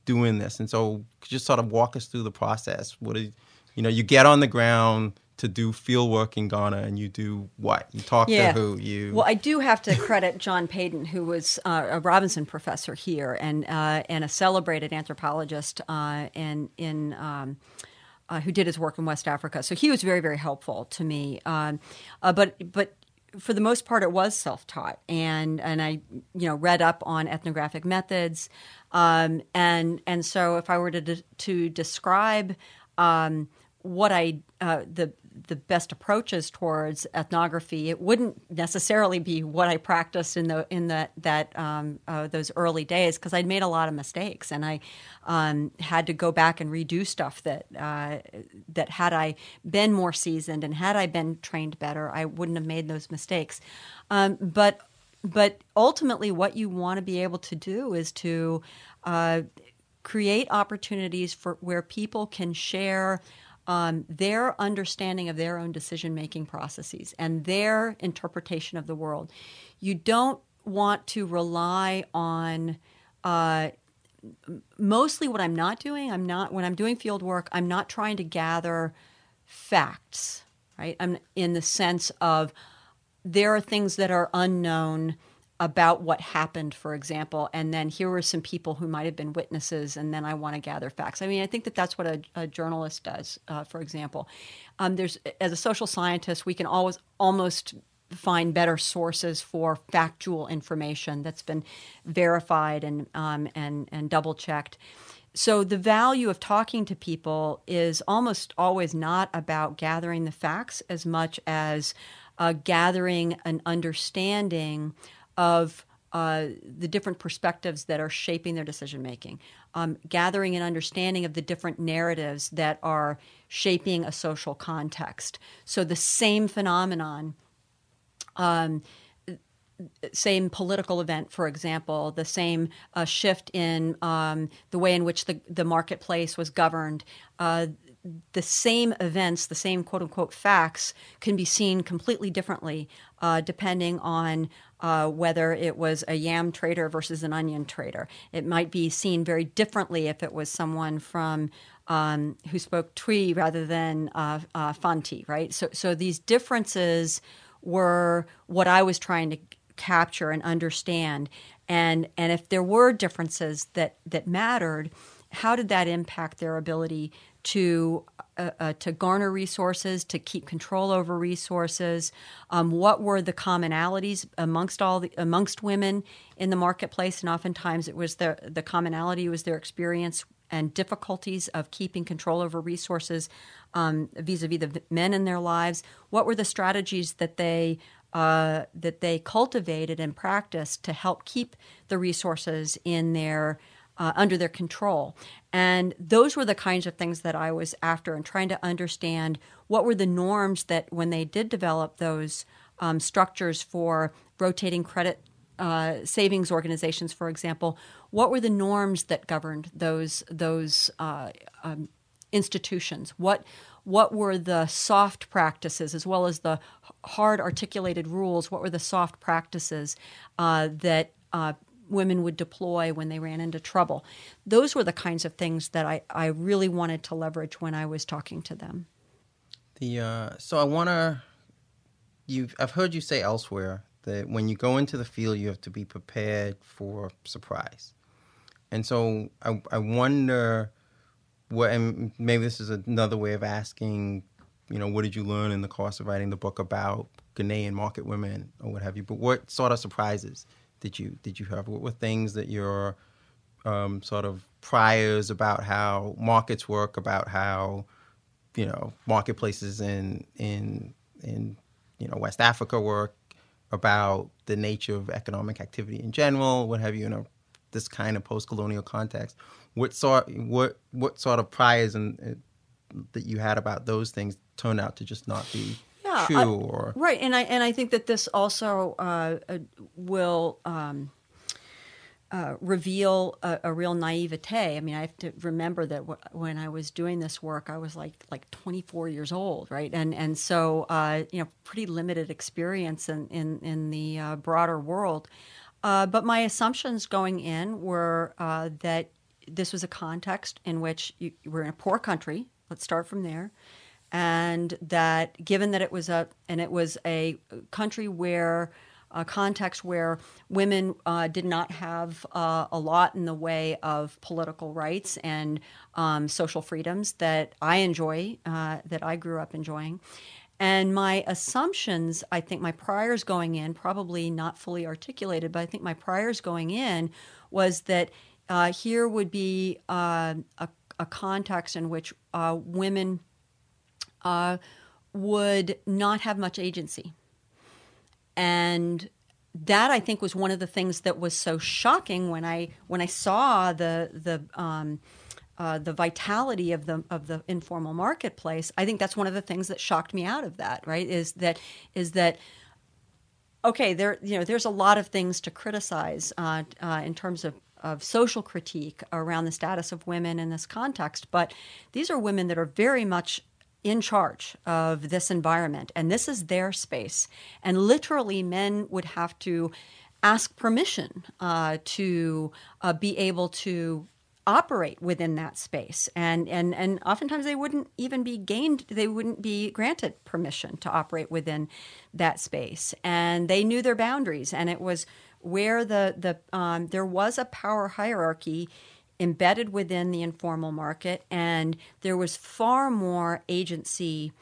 Speaker 1: doing this, and so just sort of walk us through the process? What did you know? You get on the ground to do field work in Ghana, and you do what? You talk yeah. to who? You
Speaker 2: well, I do have to credit John Paden, who was uh, a Robinson professor here and uh, and a celebrated anthropologist, uh, and in. Um, uh, who did his work in West Africa? So he was very, very helpful to me. Um, uh, but but for the most part, it was self-taught, and and I you know read up on ethnographic methods, um, and and so if I were to de- to describe um, what I uh, the the best approaches towards ethnography, it wouldn't necessarily be what I practiced in the in that that um, uh, those early days because I'd made a lot of mistakes and I um, had to go back and redo stuff that uh, that had I been more seasoned and had I been trained better, I wouldn't have made those mistakes. Um, but but ultimately, what you want to be able to do is to uh, create opportunities for where people can share um, their understanding of their own decision making processes and their interpretation of the world. You don't want to rely on. Uh, mostly what I'm not doing, I'm not when I'm doing field work, I'm not trying to gather facts, right? I'm in the sense of there are things that are unknown about what happened, for example, and then here were some people who might have been witnesses, and then I want to gather facts. I mean, I think that that's what a, a journalist does, uh, for example. Um, there's as a social scientist, we can always almost find better sources for factual information that's been verified and um, and and double checked. So the value of talking to people is almost always not about gathering the facts as much as uh, gathering an understanding of uh, the different perspectives that are shaping their decision making, um, gathering an understanding of the different narratives that are shaping a social context. So the same phenomenon. Um, same political event, for example, the same uh, shift in um, the way in which the, the marketplace was governed, uh, the same events, the same quote unquote facts, can be seen completely differently uh, depending on uh, whether it was a yam trader versus an onion trader. It might be seen very differently if it was someone from um, who spoke Twi rather than uh, uh, Fanti, right? So, so these differences were what I was trying to capture and understand. And and if there were differences that that mattered, how did that impact their ability to uh, uh, to garner resources, to keep control over resources. Um, what were the commonalities amongst all the, amongst women in the marketplace? And oftentimes, it was the the commonality was their experience and difficulties of keeping control over resources um, vis-a-vis the men in their lives. What were the strategies that they uh, that they cultivated and practiced to help keep the resources in their uh, under their control. And those were the kinds of things that I was after and trying to understand what were the norms that when they did develop those um, structures for rotating credit uh, savings organizations, for example, what were the norms that governed those those uh, um, institutions? What what were the soft practices as well as the hard articulated rules? What were the soft practices uh, that uh, women would deploy when they ran into trouble. Those were the kinds of things that I, I really wanted to leverage when I was talking to them.
Speaker 1: The uh, so I want to. You, I've heard you say elsewhere that when you go into the field, you have to be prepared for surprise, and so I, I wonder what. And maybe this is another way of asking. You know, what did you learn in the course of writing the book about Ghanaian market women or what have you? But what sort of surprises did you did you have? What were things that your um, sort of priors about how markets work, about how you know marketplaces in in in you know West Africa work, about the nature of economic activity in general, what have you, in a this kind of post-colonial context. What sort what what sort of priors and uh, that you had about those things turned out to just not be yeah, I, or
Speaker 2: right and i and i think that this also uh, uh, will um, uh, reveal a, a, real naivete. I mean, I have to remember that w- when I was doing this work, I was like like 24 years old, right? And and so uh, you know, pretty limited experience in in, in the uh, broader world. Uh, but my assumptions going in were uh, that this was a context in which you, you were in a poor country. Let's start from there and that given that it was a and it was a country where a context where women uh, did not have uh, a lot in the way of political rights and um, social freedoms that I enjoy, uh, that I grew up enjoying. And my assumptions, I think my priors going in, probably not fully articulated, but I think my priors going in was that uh, here would be uh, a, a, context in which uh, women uh, would not have much agency. And that I think was one of the things that was so shocking when I when I saw the the um, uh, the vitality of the of the informal marketplace. I think that's one of the things that shocked me out of that. Right? Is that is that okay? There you know there's a lot of things to criticize uh, uh, in terms of of social critique around the status of women in this context, but these are women that are very much in charge of this environment, and this is their space. And literally, men would have to ask permission uh, to uh, be able to operate within that space and and and oftentimes they wouldn't even be gained they wouldn't be granted permission to operate within that space and they knew their boundaries and it was where the the um, there was a power hierarchy embedded within the informal market, and there was far more agency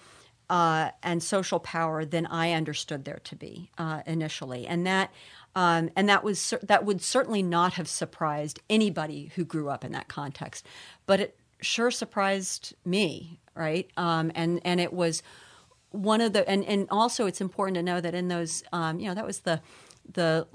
Speaker 2: uh, and social power than I understood there to be uh, initially, and that. Um, and that was that would certainly not have surprised anybody who grew up in that context, but it sure surprised me, right? Um, and and it was one of the and, and also it's important to know that in those um, you know that was the the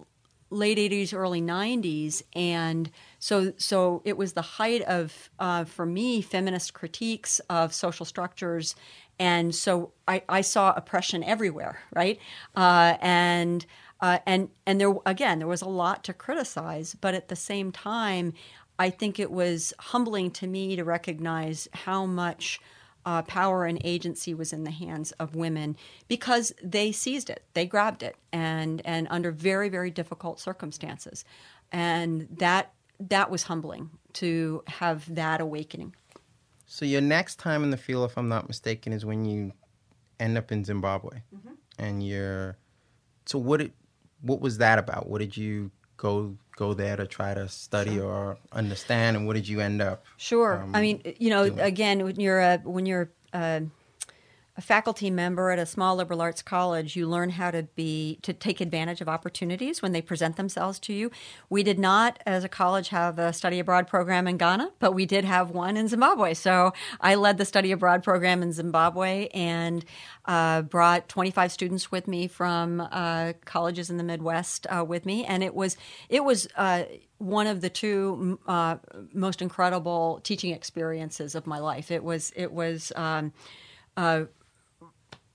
Speaker 2: late 80s early 90s and so so it was the height of uh, for me feminist critiques of social structures. And so i, I saw oppression everywhere right? Uh, and uh, and and there again there was a lot to criticize. But at the same time i think it was humbling to me to recognize how much uh, power and agency was in the hands of women because they seized it, they grabbed it, and and under very very difficult circumstances, and that that was humbling to have that awakening.
Speaker 1: So your next time in the field, if I'm not mistaken, is when you end up in Zimbabwe, mm-hmm. and you're. So what? It, what was that about? What did you go go there to try to study sure. or understand, and what did you end up?
Speaker 2: Sure. Um, I mean, you know, doing? again, when you're a when you're a, a faculty member at a small liberal arts college, you learn how to be to take advantage of opportunities when they present themselves to you. We did not, as a college, have a study abroad program in Ghana, but we did have one in Zimbabwe. So I led the study abroad program in Zimbabwe and uh, brought 25 students with me from uh, colleges in the Midwest uh, with me, and it was it was uh, one of the two uh, most incredible teaching experiences of my life. It was it was. Um, uh,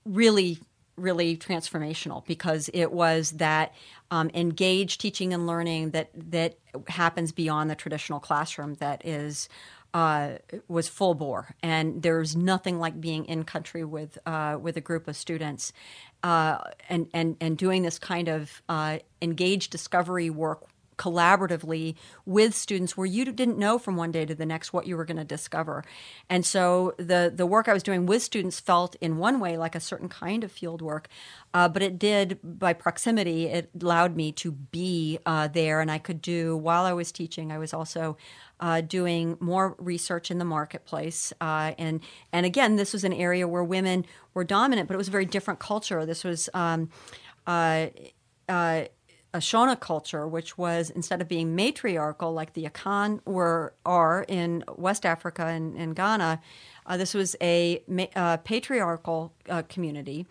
Speaker 2: really really transformational because it was that um, engaged teaching and learning that that happens beyond the traditional classroom that is uh, was full bore. And there's nothing like being in country with uh, with a group of students uh, and and and doing this kind of uh, engaged discovery work collaboratively with students where you didn't know from one day to the next what you were going to discover. And so the the work I was doing with students felt in one way like a certain kind of field work, uh, but it did by proximity. It allowed me to be uh, there, and I could do while I was teaching. I was also uh, doing more research in the marketplace, uh, and and again, this was an area where women were dominant, but it was a very different culture. This was. Um, uh, uh Shona culture, which was instead of being matriarchal like the Akan were are in West Africa and, and Ghana, uh, this was a uh, patriarchal uh, community.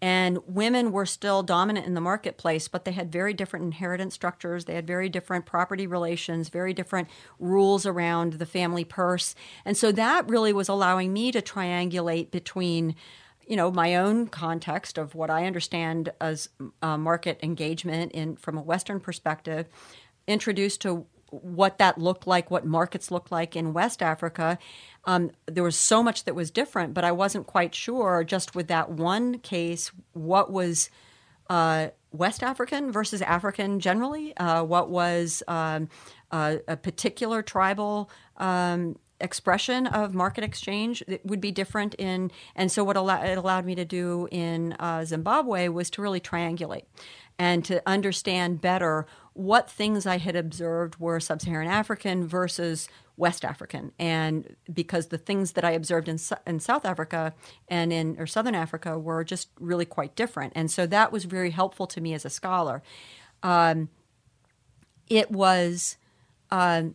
Speaker 2: And women were still dominant in the marketplace, but they had very different inheritance structures. They had very different property relations, very different rules around the family purse. And so that really was allowing me to triangulate between you know my own context of what I understand as uh, market engagement in from a Western perspective, introduced to what that looked like, what markets looked like in West Africa. Um, there was so much that was different, but I wasn't quite sure just with that one case what was uh, West African versus African generally, uh, what was um, uh, a particular tribal um, expression of market exchange it would be different in and so what it allowed me to do in uh, zimbabwe was to really triangulate and to understand better what things i had observed were sub-saharan african versus west african. And because the things that i observed in, in south africa and in or southern africa were just really quite different. And so that was very helpful to me as a scholar. Um, it was um,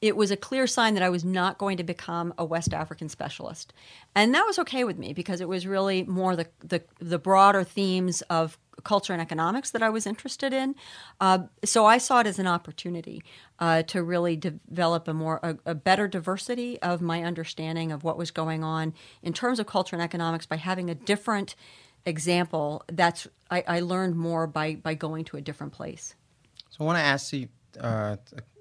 Speaker 2: it was a clear sign that I was not going to become a West African specialist, and that was okay with me because it was really more the the, the broader themes of culture and economics that I was interested in. Uh, so I saw it as an opportunity uh, to really develop a more a, a, better diversity of my understanding of what was going on in terms of culture and economics by having a different example. That's I, I learned more by by going to a different place.
Speaker 1: So I want to ask you. Uh,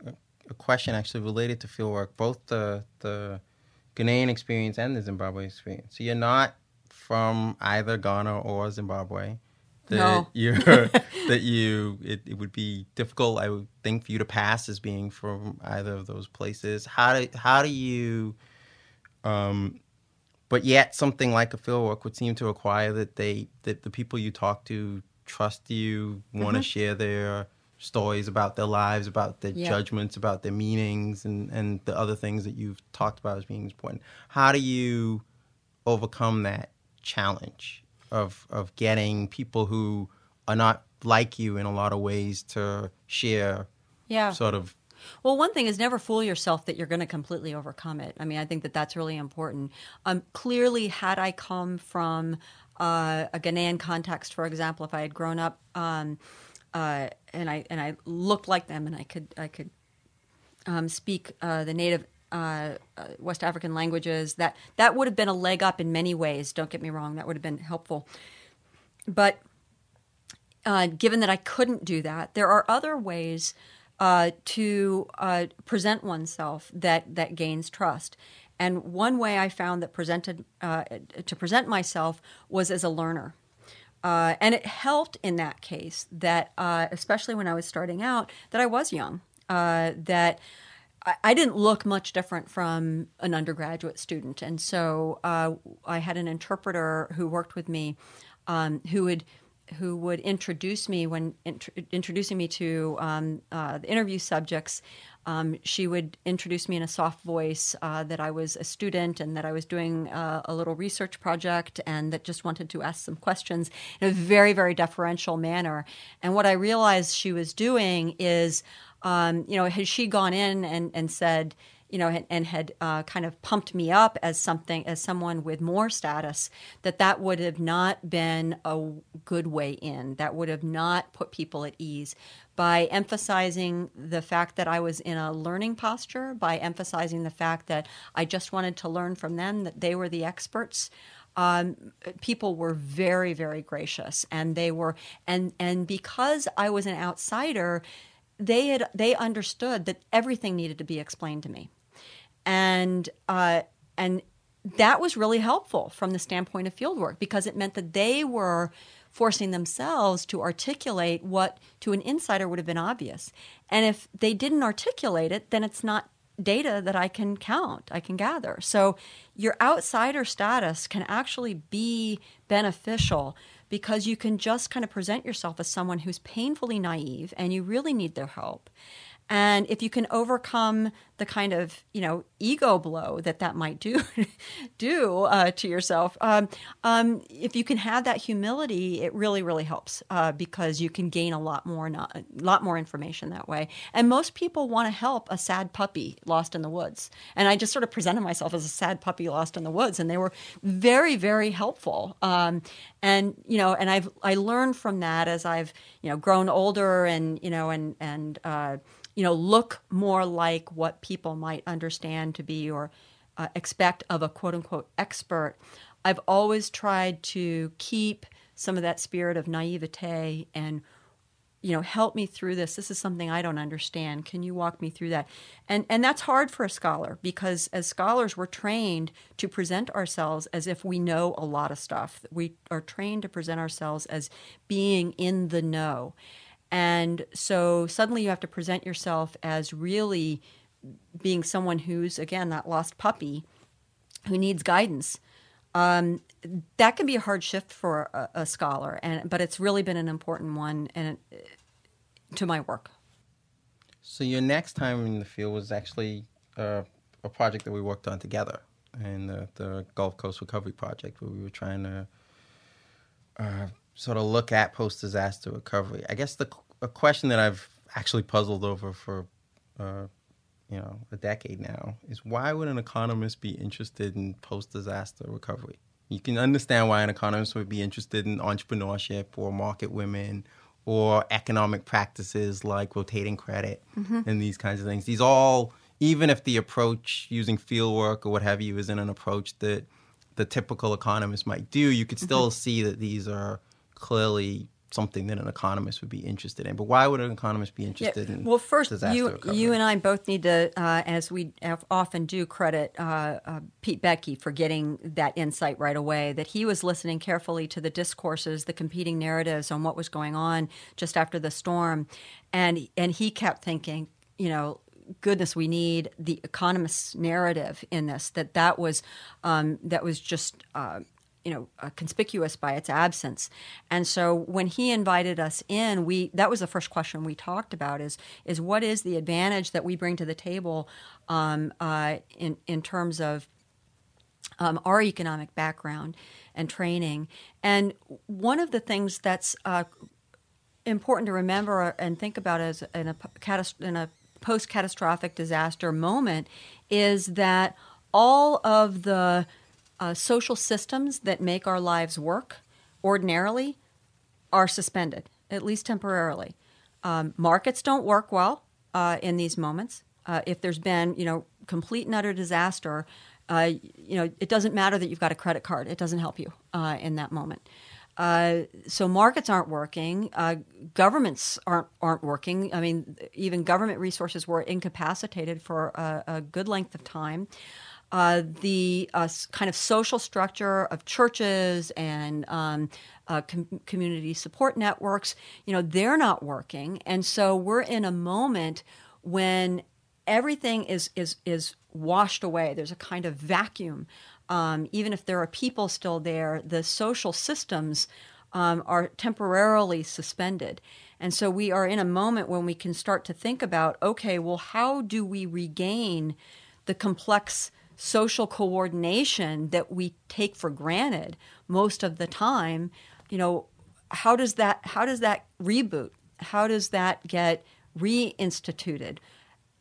Speaker 1: a question actually related to fieldwork, both the the Ghanaian experience and the Zimbabwe experience. So you're not from either Ghana or Zimbabwe.
Speaker 2: That no.
Speaker 1: you're that you it, it would be difficult, I would think, for you to pass as being from either of those places. How do how do you um but yet something like a fieldwork would seem to require that they that the people you talk to trust you, want to mm-hmm. share their stories about their lives, about their yeah. judgments, about their meanings, and, and the other things that you've talked about as being important. How do you overcome that challenge of of getting people who are not like you in a lot of ways to share
Speaker 2: yeah.
Speaker 1: sort of
Speaker 2: well, one thing is never fool yourself that you're going to completely overcome it. I mean, I think that that's really important. Um, clearly, had I come from uh, a Ghanaian context, for example, if I had grown up um, uh, and I and I looked like them, and I could I could um, speak uh, the native uh, uh, West African languages. That that would have been a leg up in many ways. Don't get me wrong; that would have been helpful. But uh, given that I couldn't do that, there are other ways uh, to present oneself that that gains trust. And one way I found that presented to present myself was as a learner. Uh, and it helped in that case that, uh, especially when I was starting out, that I was young, uh, that I, didn't look much different from an undergraduate student. And so uh, I had an interpreter who worked with me um, who would who would introduce me when int- introducing me to um, uh, the interview subjects. Um, she would introduce me in a soft voice uh, that I was a student and that I was doing uh, a little research project and that just wanted to ask some questions in a very, very deferential manner. And what I realized she was doing is, um, you know, had she gone in and, and said, you know, and, and had uh, kind of pumped me up as something, as someone with more status, that that would have not been a good way in. That would have not put people at ease. By emphasizing the fact that I was in a learning posture, by emphasizing the fact that I just wanted to learn from them, that they were the experts. Um, people were very, very gracious, and they were, and and because I was an outsider, they had they understood that everything needed to be explained to me and uh, and that was really helpful from the standpoint of fieldwork because it meant that they were forcing themselves to articulate what to an insider would have been obvious. And if they didn't articulate it, then it's not data that I can count, I can gather. So your outsider status can actually be beneficial because you can just kind of present yourself as someone who's painfully naive and you really need their help. And if you can overcome the kind of you know ego blow that that might do do uh, to yourself, um, um, if you can have that humility, it really really helps uh, because you can gain a lot more not, a lot more information that way. And most people want to help a sad puppy lost in the woods. And I just sort of presented myself as a sad puppy lost in the woods, and they were very very helpful. Um, and you know, and I've I learned from that as I've you know grown older and you know and and uh, you know, look more like what people might understand to be or uh, expect of a quote unquote expert. I've always tried to keep some of that spirit of naivete and you know help me through this. This is something i don't understand. Can you walk me through that? And and that's hard for a scholar because as scholars we're trained to present ourselves as if we know a lot of stuff. We are trained to present ourselves as being in the know and so suddenly you have to present yourself as really being someone who's, again, that lost puppy who needs guidance. Um, that can be a hard shift for a, a, scholar, and but it's really been an important one and to my work.
Speaker 1: So your next time in the field was actually uh, a project that we worked on together, in the, the Gulf Coast Recovery Project, where we were trying to uh, sort of look at post disaster recovery. I guess the a question that I've actually puzzled over for uh, you know a decade now is why would an economist be interested in post disaster recovery? You can understand why an economist would be interested in entrepreneurship or market women or economic practices like rotating credit mm-hmm. and these kinds of things. These all, even if the approach using fieldwork or what have you isn't an approach that the typical economist might do, you could still mm-hmm. see that these are clearly something that an economist would be interested in. But why would an economist be interested yeah. in?
Speaker 2: Well, first,
Speaker 1: you
Speaker 2: recovery? you and I both need to, uh, as we often do, credit uh, uh, Pete Boettke for getting that insight right away. That he was listening carefully to the discourses, the competing narratives on what was going on just after the storm, and and he kept thinking, you know, goodness, we need the economist's narrative in this. That that was um, that was just uh, you know uh, conspicuous by its absence. And so when he invited us in we that was the first question we talked about is is what is the advantage that we bring to the table um, uh, in in terms of um, our economic background and training? And one of the things that's uh, important to remember and think about as in a, in a post catastrophic disaster moment is that all of the uh, social systems that make our lives work ordinarily are suspended, at least temporarily. Um, markets don't work well uh, in these moments. Uh, if there's been, you know, complete and utter disaster, uh, you know, it doesn't matter that you've got a credit card. It doesn't help you uh, in that moment. Uh, so markets aren't working. Governments aren't aren't working. I mean, even government resources were incapacitated for a, a good length of time. Uh, the uh, kind of social structure of churches and um, uh, com- community support networks, you know, they're not working, and so we're in a moment when everything is is is washed away. There's a kind of vacuum. Um, even if there are people still there, the social systems um, are temporarily suspended. And so we are in a moment when we can start to think about okay, well, how do we regain the complex social coordination that we take for granted most of the time? You know, how does that how does that reboot? How does that get reinstituted?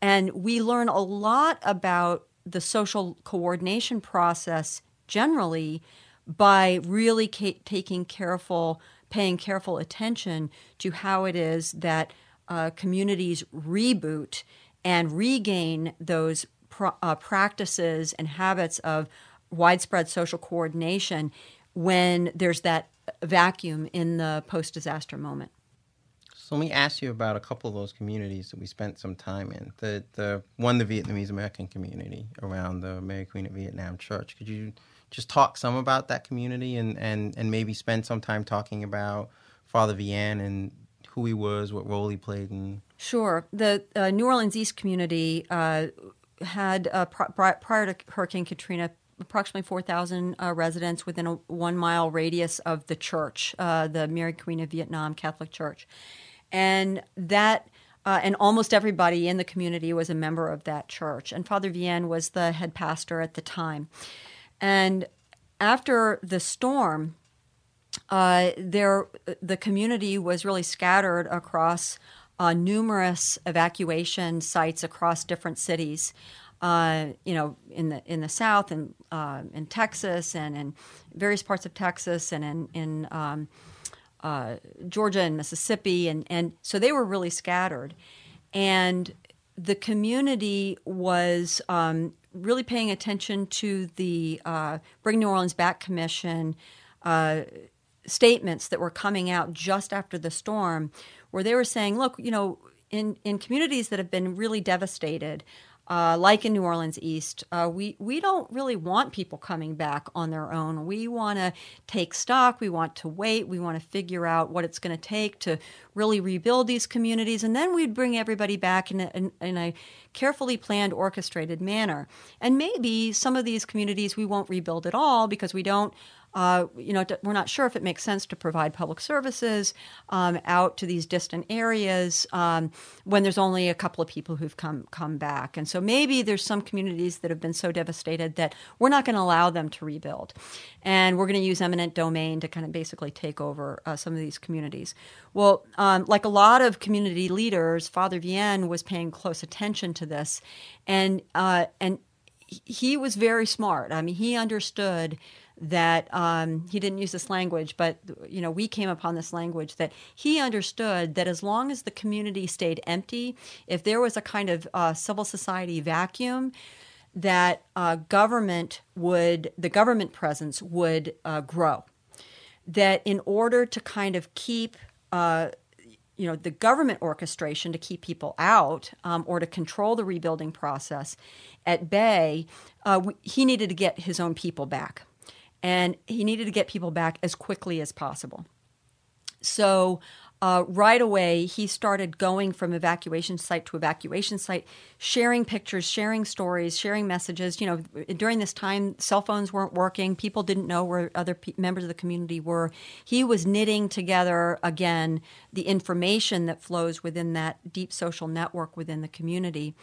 Speaker 2: And we learn a lot about the social coordination process generally by really ca- taking careful, paying careful attention to how it is that uh, communities reboot and regain those pr- uh, practices and habits of widespread social coordination when there's that vacuum in the post disaster moment.
Speaker 1: So let me ask you about a couple of those communities that we spent some time in. The the one, the Vietnamese American community around the Mary Queen of Vietnam Church. Could you just talk some about that community and, and, and maybe spend some time talking about Father Vien and who he was, what role he played in
Speaker 2: Sure. The uh, New Orleans East community uh, had, uh, pr- prior to Hurricane Katrina, approximately 4,000 uh, residents within a one mile radius of the church, uh, the Mary Queen of Vietnam Catholic Church and that uh, and almost everybody in the community was a member of that church. And Father Vien was the head pastor at the time. And after the storm, uh, there the community was really scattered across uh, numerous evacuation sites across different cities. Uh, you know, in the in the south and uh, in Texas and in various parts of Texas and in in um, uh, Georgia and Mississippi, and and so they were really scattered, and the community was um, really paying attention to the uh, Bring New Orleans Back Commission uh, statements that were coming out just after the storm, where they were saying, look, you know, in in communities that have been really devastated uh, like in New Orleans East, uh, we we don't really want people coming back on their own. We want to take stock. We want to wait. We want to figure out what it's going to take to really rebuild these communities, and then we'd bring everybody back in a, in, in a carefully planned, orchestrated manner. And maybe some of these communities we won't rebuild at all because we don't uh, you know, we're not sure if it makes sense to provide public services um, out to these distant areas um, when there's only a couple of people who've come come back. And so maybe there's some communities that have been so devastated that we're not going to allow them to rebuild, and we're going to use eminent domain to kind of basically take over uh, some of these communities. Well, um, like a lot of community leaders, Father Vien was paying close attention to this, and uh, and he was very smart. I mean, he understood that um, he didn't use this language, but you know we came upon this language that he understood that as long as the community stayed empty, if there was a kind of uh, civil society vacuum, that uh, government would the government presence would uh, grow. That in order to kind of keep uh, you know the government orchestration to keep people out um, or to control the rebuilding process at bay, uh, he needed to get his own people back and he needed to get people back as quickly as possible. So, uh, right away, he started going from evacuation site to evacuation site, sharing pictures, sharing stories, sharing messages. You know, during this time, cell phones weren't working. People didn't know where other pe- members of the community were. He was knitting together again the information that flows within that deep social network within the community.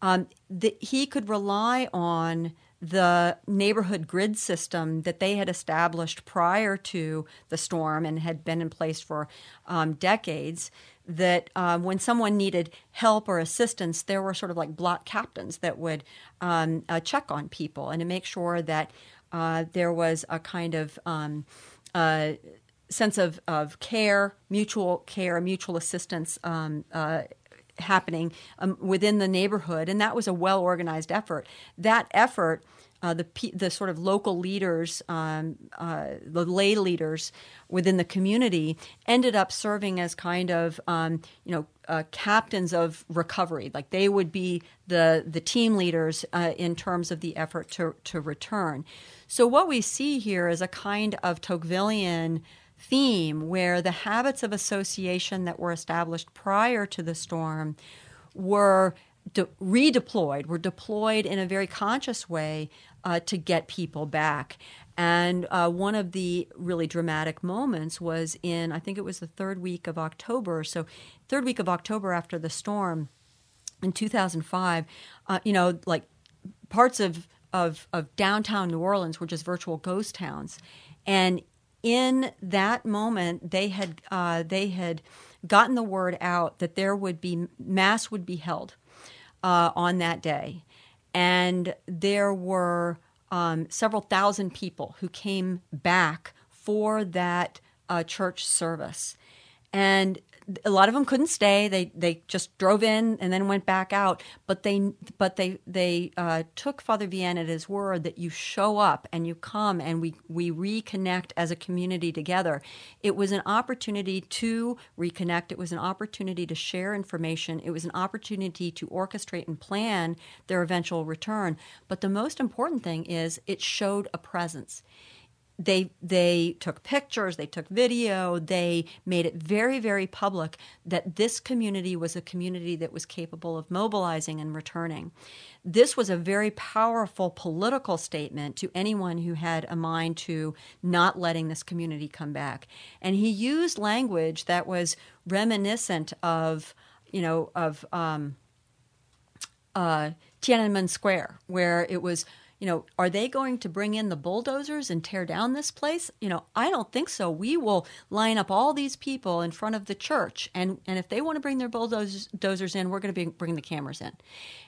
Speaker 2: Um, that he could rely on the neighborhood grid system that they had established prior to the storm and had been in place for um, decades. That um, when someone needed help or assistance, there were sort of like block captains that would um, uh, check on people and to make sure that uh, there was a kind of um, uh, sense of, of care, mutual care, mutual assistance um, uh, happening um, within the neighborhood, and that was a well organized effort. That effort. Uh, the the sort of local leaders, um, uh, the lay leaders within the community, ended up serving as kind of um, you know uh, captains of recovery. Like they would be the the team leaders uh, in terms of the effort to to return. So what we see here is a kind of Tocquevillian theme where the habits of association that were established prior to the storm were de- redeployed, were deployed in a very conscious way uh, to get people back. And uh, one of the really dramatic moments was in, I think it was the third week of October. So, third week of October after the storm in 2005, uh, you know, like parts of, of, of downtown New Orleans were just virtual ghost towns. And in that moment, they had uh, they had gotten the word out that there would be mass would be held uh, on that day, and there were um, several thousand people who came back for that uh, church service, and a lot of them couldn't stay. They they just drove in and then went back out. But they but they they uh, took Father Vianney at his word that you show up and you come and we we reconnect as a community together. It was an opportunity to reconnect. It was an opportunity to share information. It was an opportunity to orchestrate and plan their eventual return. But the most important thing is it showed a presence they they took pictures, they took video, they made it very very public that this community was a community that was capable of mobilizing and returning. This was a very powerful political statement to anyone who had a mind to not letting this community come back. And he used language that was reminiscent of, you know, of um, uh, Tiananmen Square, where it was you know, are they going to bring in the bulldozers and tear down this place? You know, I don't think so. We will line up all these people in front of the church, and and if they want to bring their bulldozers in, we're going to be, bring the cameras in.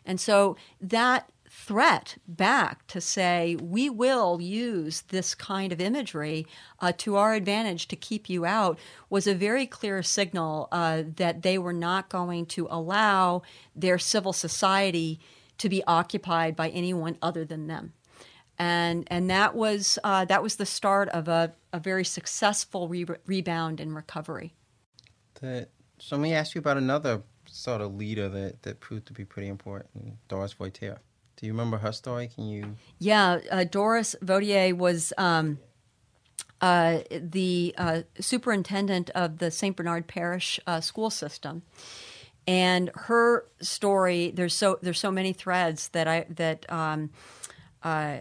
Speaker 2: And so that threat back to say we will use this kind of imagery uh, to our advantage to keep you out was a very clear signal uh, that they were not going to allow their civil society to be occupied by anyone other than them. And, and that was uh, that was the start of a, a very successful re- rebound and recovery.
Speaker 1: The, so let me ask you about another sort of leader that, that proved to be pretty important, Doris Voitier. Do you remember her story? Can you?
Speaker 2: Yeah, uh, Doris Voitier was um, uh, the uh, superintendent of the St. Bernard Parish uh, school system, and her story there's so there's so many threads that I that um, uh,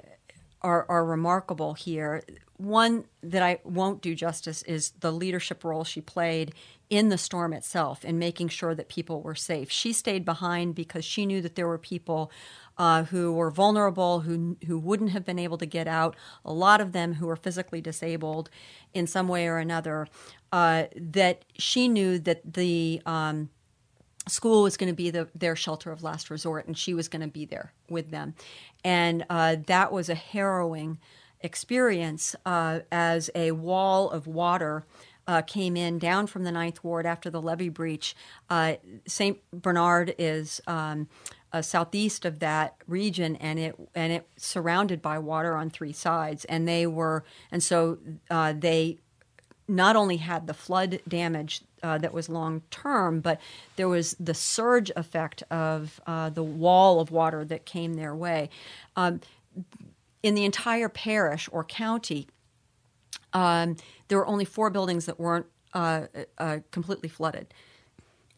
Speaker 2: are are remarkable here. One that I won't do justice is the leadership role she played in the storm itself in making sure that people were safe. She stayed behind because she knew that there were people uh, who were vulnerable, who who wouldn't have been able to get out. A lot of them who were physically disabled in some way or another. Uh, that she knew that the um, school was going to be the, their shelter of last resort, and she was going to be there with them. And uh, that was a harrowing experience uh, as a wall of water. Uh, came in down from the Ninth Ward after the levee breach. Uh, St. Bernard is um, uh, southeast of that region, and it and it surrounded by water on three sides. And they were, and so uh, they not only had the flood damage uh, that was long term, but there was the surge effect of uh, the wall of water that came their way. Um, in the entire parish or county, um, there were only four buildings that weren't uh, uh completely flooded.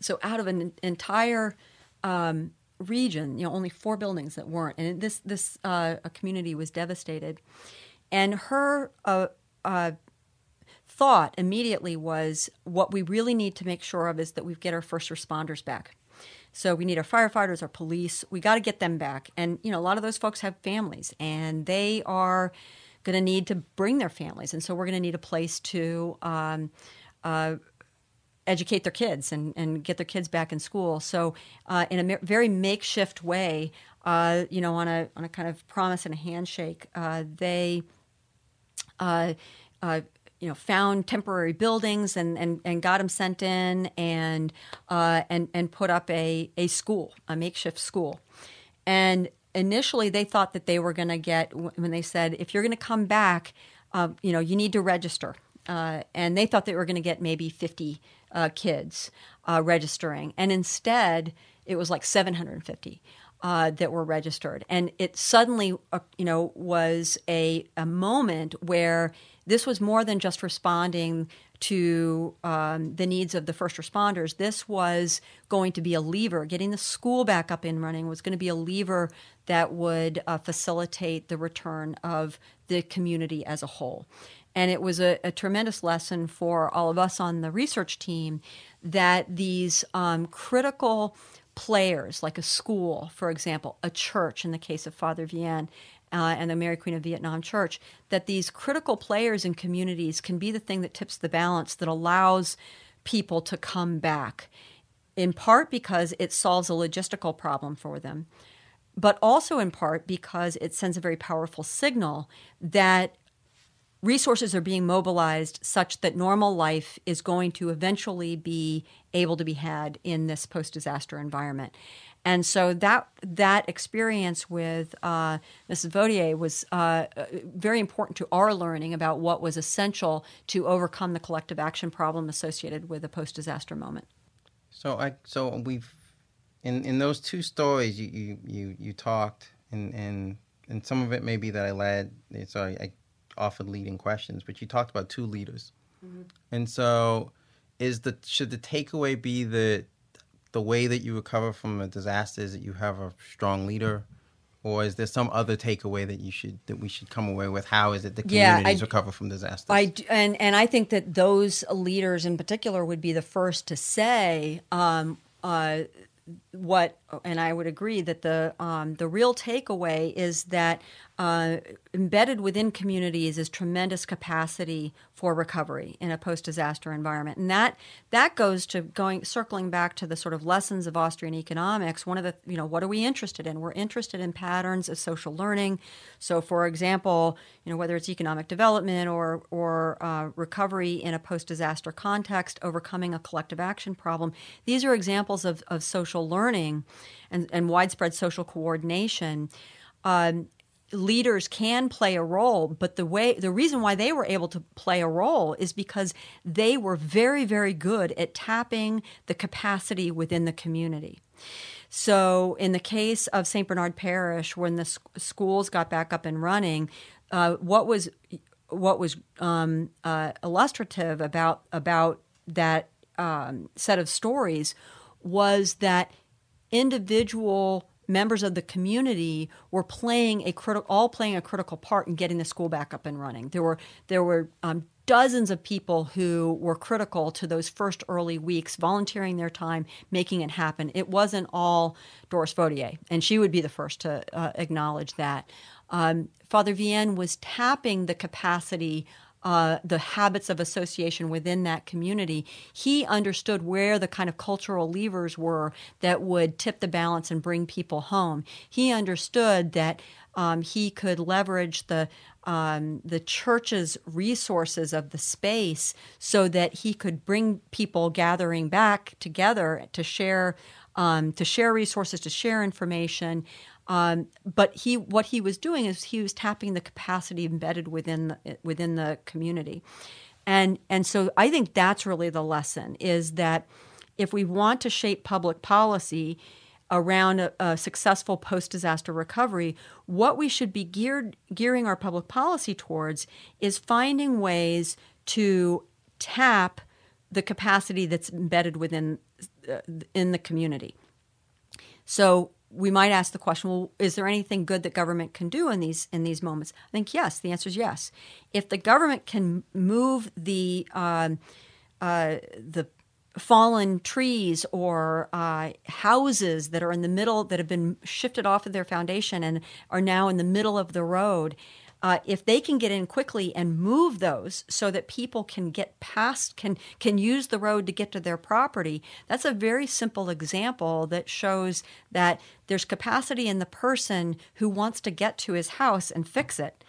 Speaker 2: So out of an entire um, region, you know, only four buildings that weren't, and this this uh, community was devastated. And her uh, thought immediately was what we really need to make sure of is that we get our first responders back. So we need our firefighters, our police. We got to get them back. And you know, a lot of those folks have families, and they are going to need to bring their families. And so we're going to need a place to um, uh, educate their kids and, and get their kids back in school. So uh, in a very makeshift way, uh, you know, on a on a kind of promise and a handshake, uh, they uh, uh, you know, found temporary buildings and, and, and got them sent in and, uh, and, and put up a, a school, a makeshift school. And initially they thought that they were going to get, when they said, if you're going to come back, uh, you know, you need to register. Uh, and they thought they were going to get maybe 50 uh, kids uh, registering. And instead, it was like 750. Uh, that were registered, and it suddenly, uh, you know, was a a moment where this was more than just responding to um, the needs of the first responders. This was going to be a lever. Getting the school back up and running was going to be a lever that would uh, facilitate the return of the community as a whole. And it was a, a, tremendous lesson for all of us on the research team that these um, critical players, like a school, for example, a church in the case of Father Vien, uh, and the Mary Queen of Vietnam Church, that these critical players in communities can be the thing that tips the balance that allows people to come back, in part because it solves a logistical problem for them, but also in part because it sends a very powerful signal that resources are being mobilized such that normal life is going to eventually be able to be had in this post disaster environment. And so that that experience with uh, Mrs. Voitier was uh, very important to our learning about what was essential to overcome the collective action problem associated with a post disaster moment.
Speaker 1: So I so we've in in those two stories you you you, you talked and and and some of it may be that I led sorry I offered leading questions, but you talked about two leaders, mm-hmm. and so is the should the takeaway be that the way that you recover from a disaster is that you have a strong leader? Or is there some other takeaway that you should that we should come away with? How is it the communities yeah, recover from disasters?
Speaker 2: I and and I think that those leaders in particular would be the first to say um, uh, what, and I would agree that the um, the real takeaway is that uh, embedded within communities is tremendous capacity for recovery in a post-disaster environment, and that that goes to going circling back to the sort of lessons of Austrian economics. One of the you know what are we interested in? We're interested in patterns of social learning. So, for example, you know whether it's economic development or or uh, recovery in a post-disaster context, overcoming a collective action problem. These are examples of, of social learning and, and widespread social coordination. Um, leaders can play a role but the way the reason why they were able to play a role is because they were very very good at tapping the capacity within the community so in the case of st bernard parish when the schools got back up and running uh, what was what was um, uh, illustrative about about that um, set of stories was that individual members of the community were playing a critical, all playing a critical part in getting the school back up and running. There were there were um, dozens of people who were critical to those first early weeks, volunteering their time, making it happen. It wasn't all Doris Voitier, and she would be the first to uh, acknowledge that. Um, Father Vien was tapping the capacity uh, the habits of association within that community, he understood where the kind of cultural levers were that would tip the balance and bring people home. He understood that um, he could leverage the um, the church's resources of the space so that he could bring people gathering back together to share um, to share resources, to share information, um, but he, what he was doing is he was tapping the capacity embedded within the, within the community, and and so I think that's really the lesson is that if we want to shape public policy around a, a successful post disaster recovery, what we should be geared gearing our public policy towards is finding ways to tap the capacity that's embedded within uh, in the community. So we might ask the question well is there anything good that government can do in these in these moments? I think yes. The answer is yes. If the government can move the um, uh, the fallen trees or uh, houses that are in the middle that have been shifted off of their foundation and are now in the middle of the road uh, if they can get in quickly and move those so that people can get past can can use the road to get to their property that's a very simple example that shows that there's capacity in the person who wants to get to his house and fix it.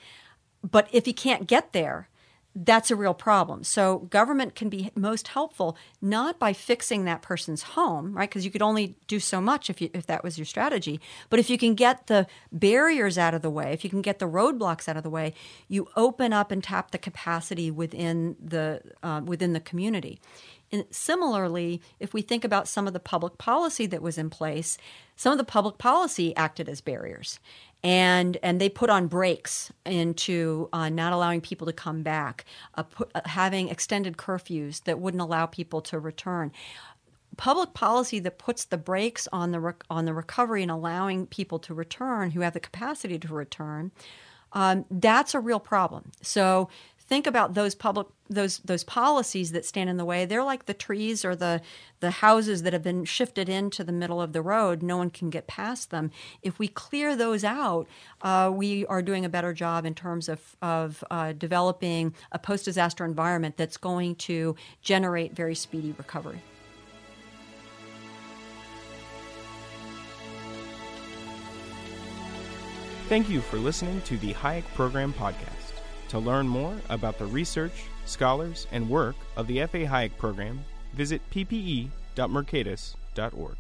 Speaker 2: But if he can't get there that's a real problem. So government can be most helpful not by fixing that person's home, right? Because you could only do so much if you, if that was your strategy. But if you can get the barriers out of the way, if you can get the roadblocks out of the way, you open up and tap the capacity within the uh, within the community. And similarly, if we think about some of the public policy that was in place, some of the public policy acted as barriers and and they put on brakes into uh, not allowing people to come back, uh, put, uh, having extended curfews that wouldn't allow people to return. Public policy that puts the brakes on the rec- on the recovery and allowing people to return who have the capacity to return, um, that's a real problem. So think about those public those those policies that stand in the way they're like the trees or the the houses that have been shifted into the middle of the road. No one can get past them. If we clear those out uh, we are doing a better job in terms of of uh, developing a post disaster environment that's going to generate very speedy recovery.
Speaker 3: Thank you for listening to the Hayek Program Podcast. To learn more about the research, scholars, and work of the F.A. Hayek program, visit ppe.mercatus.org.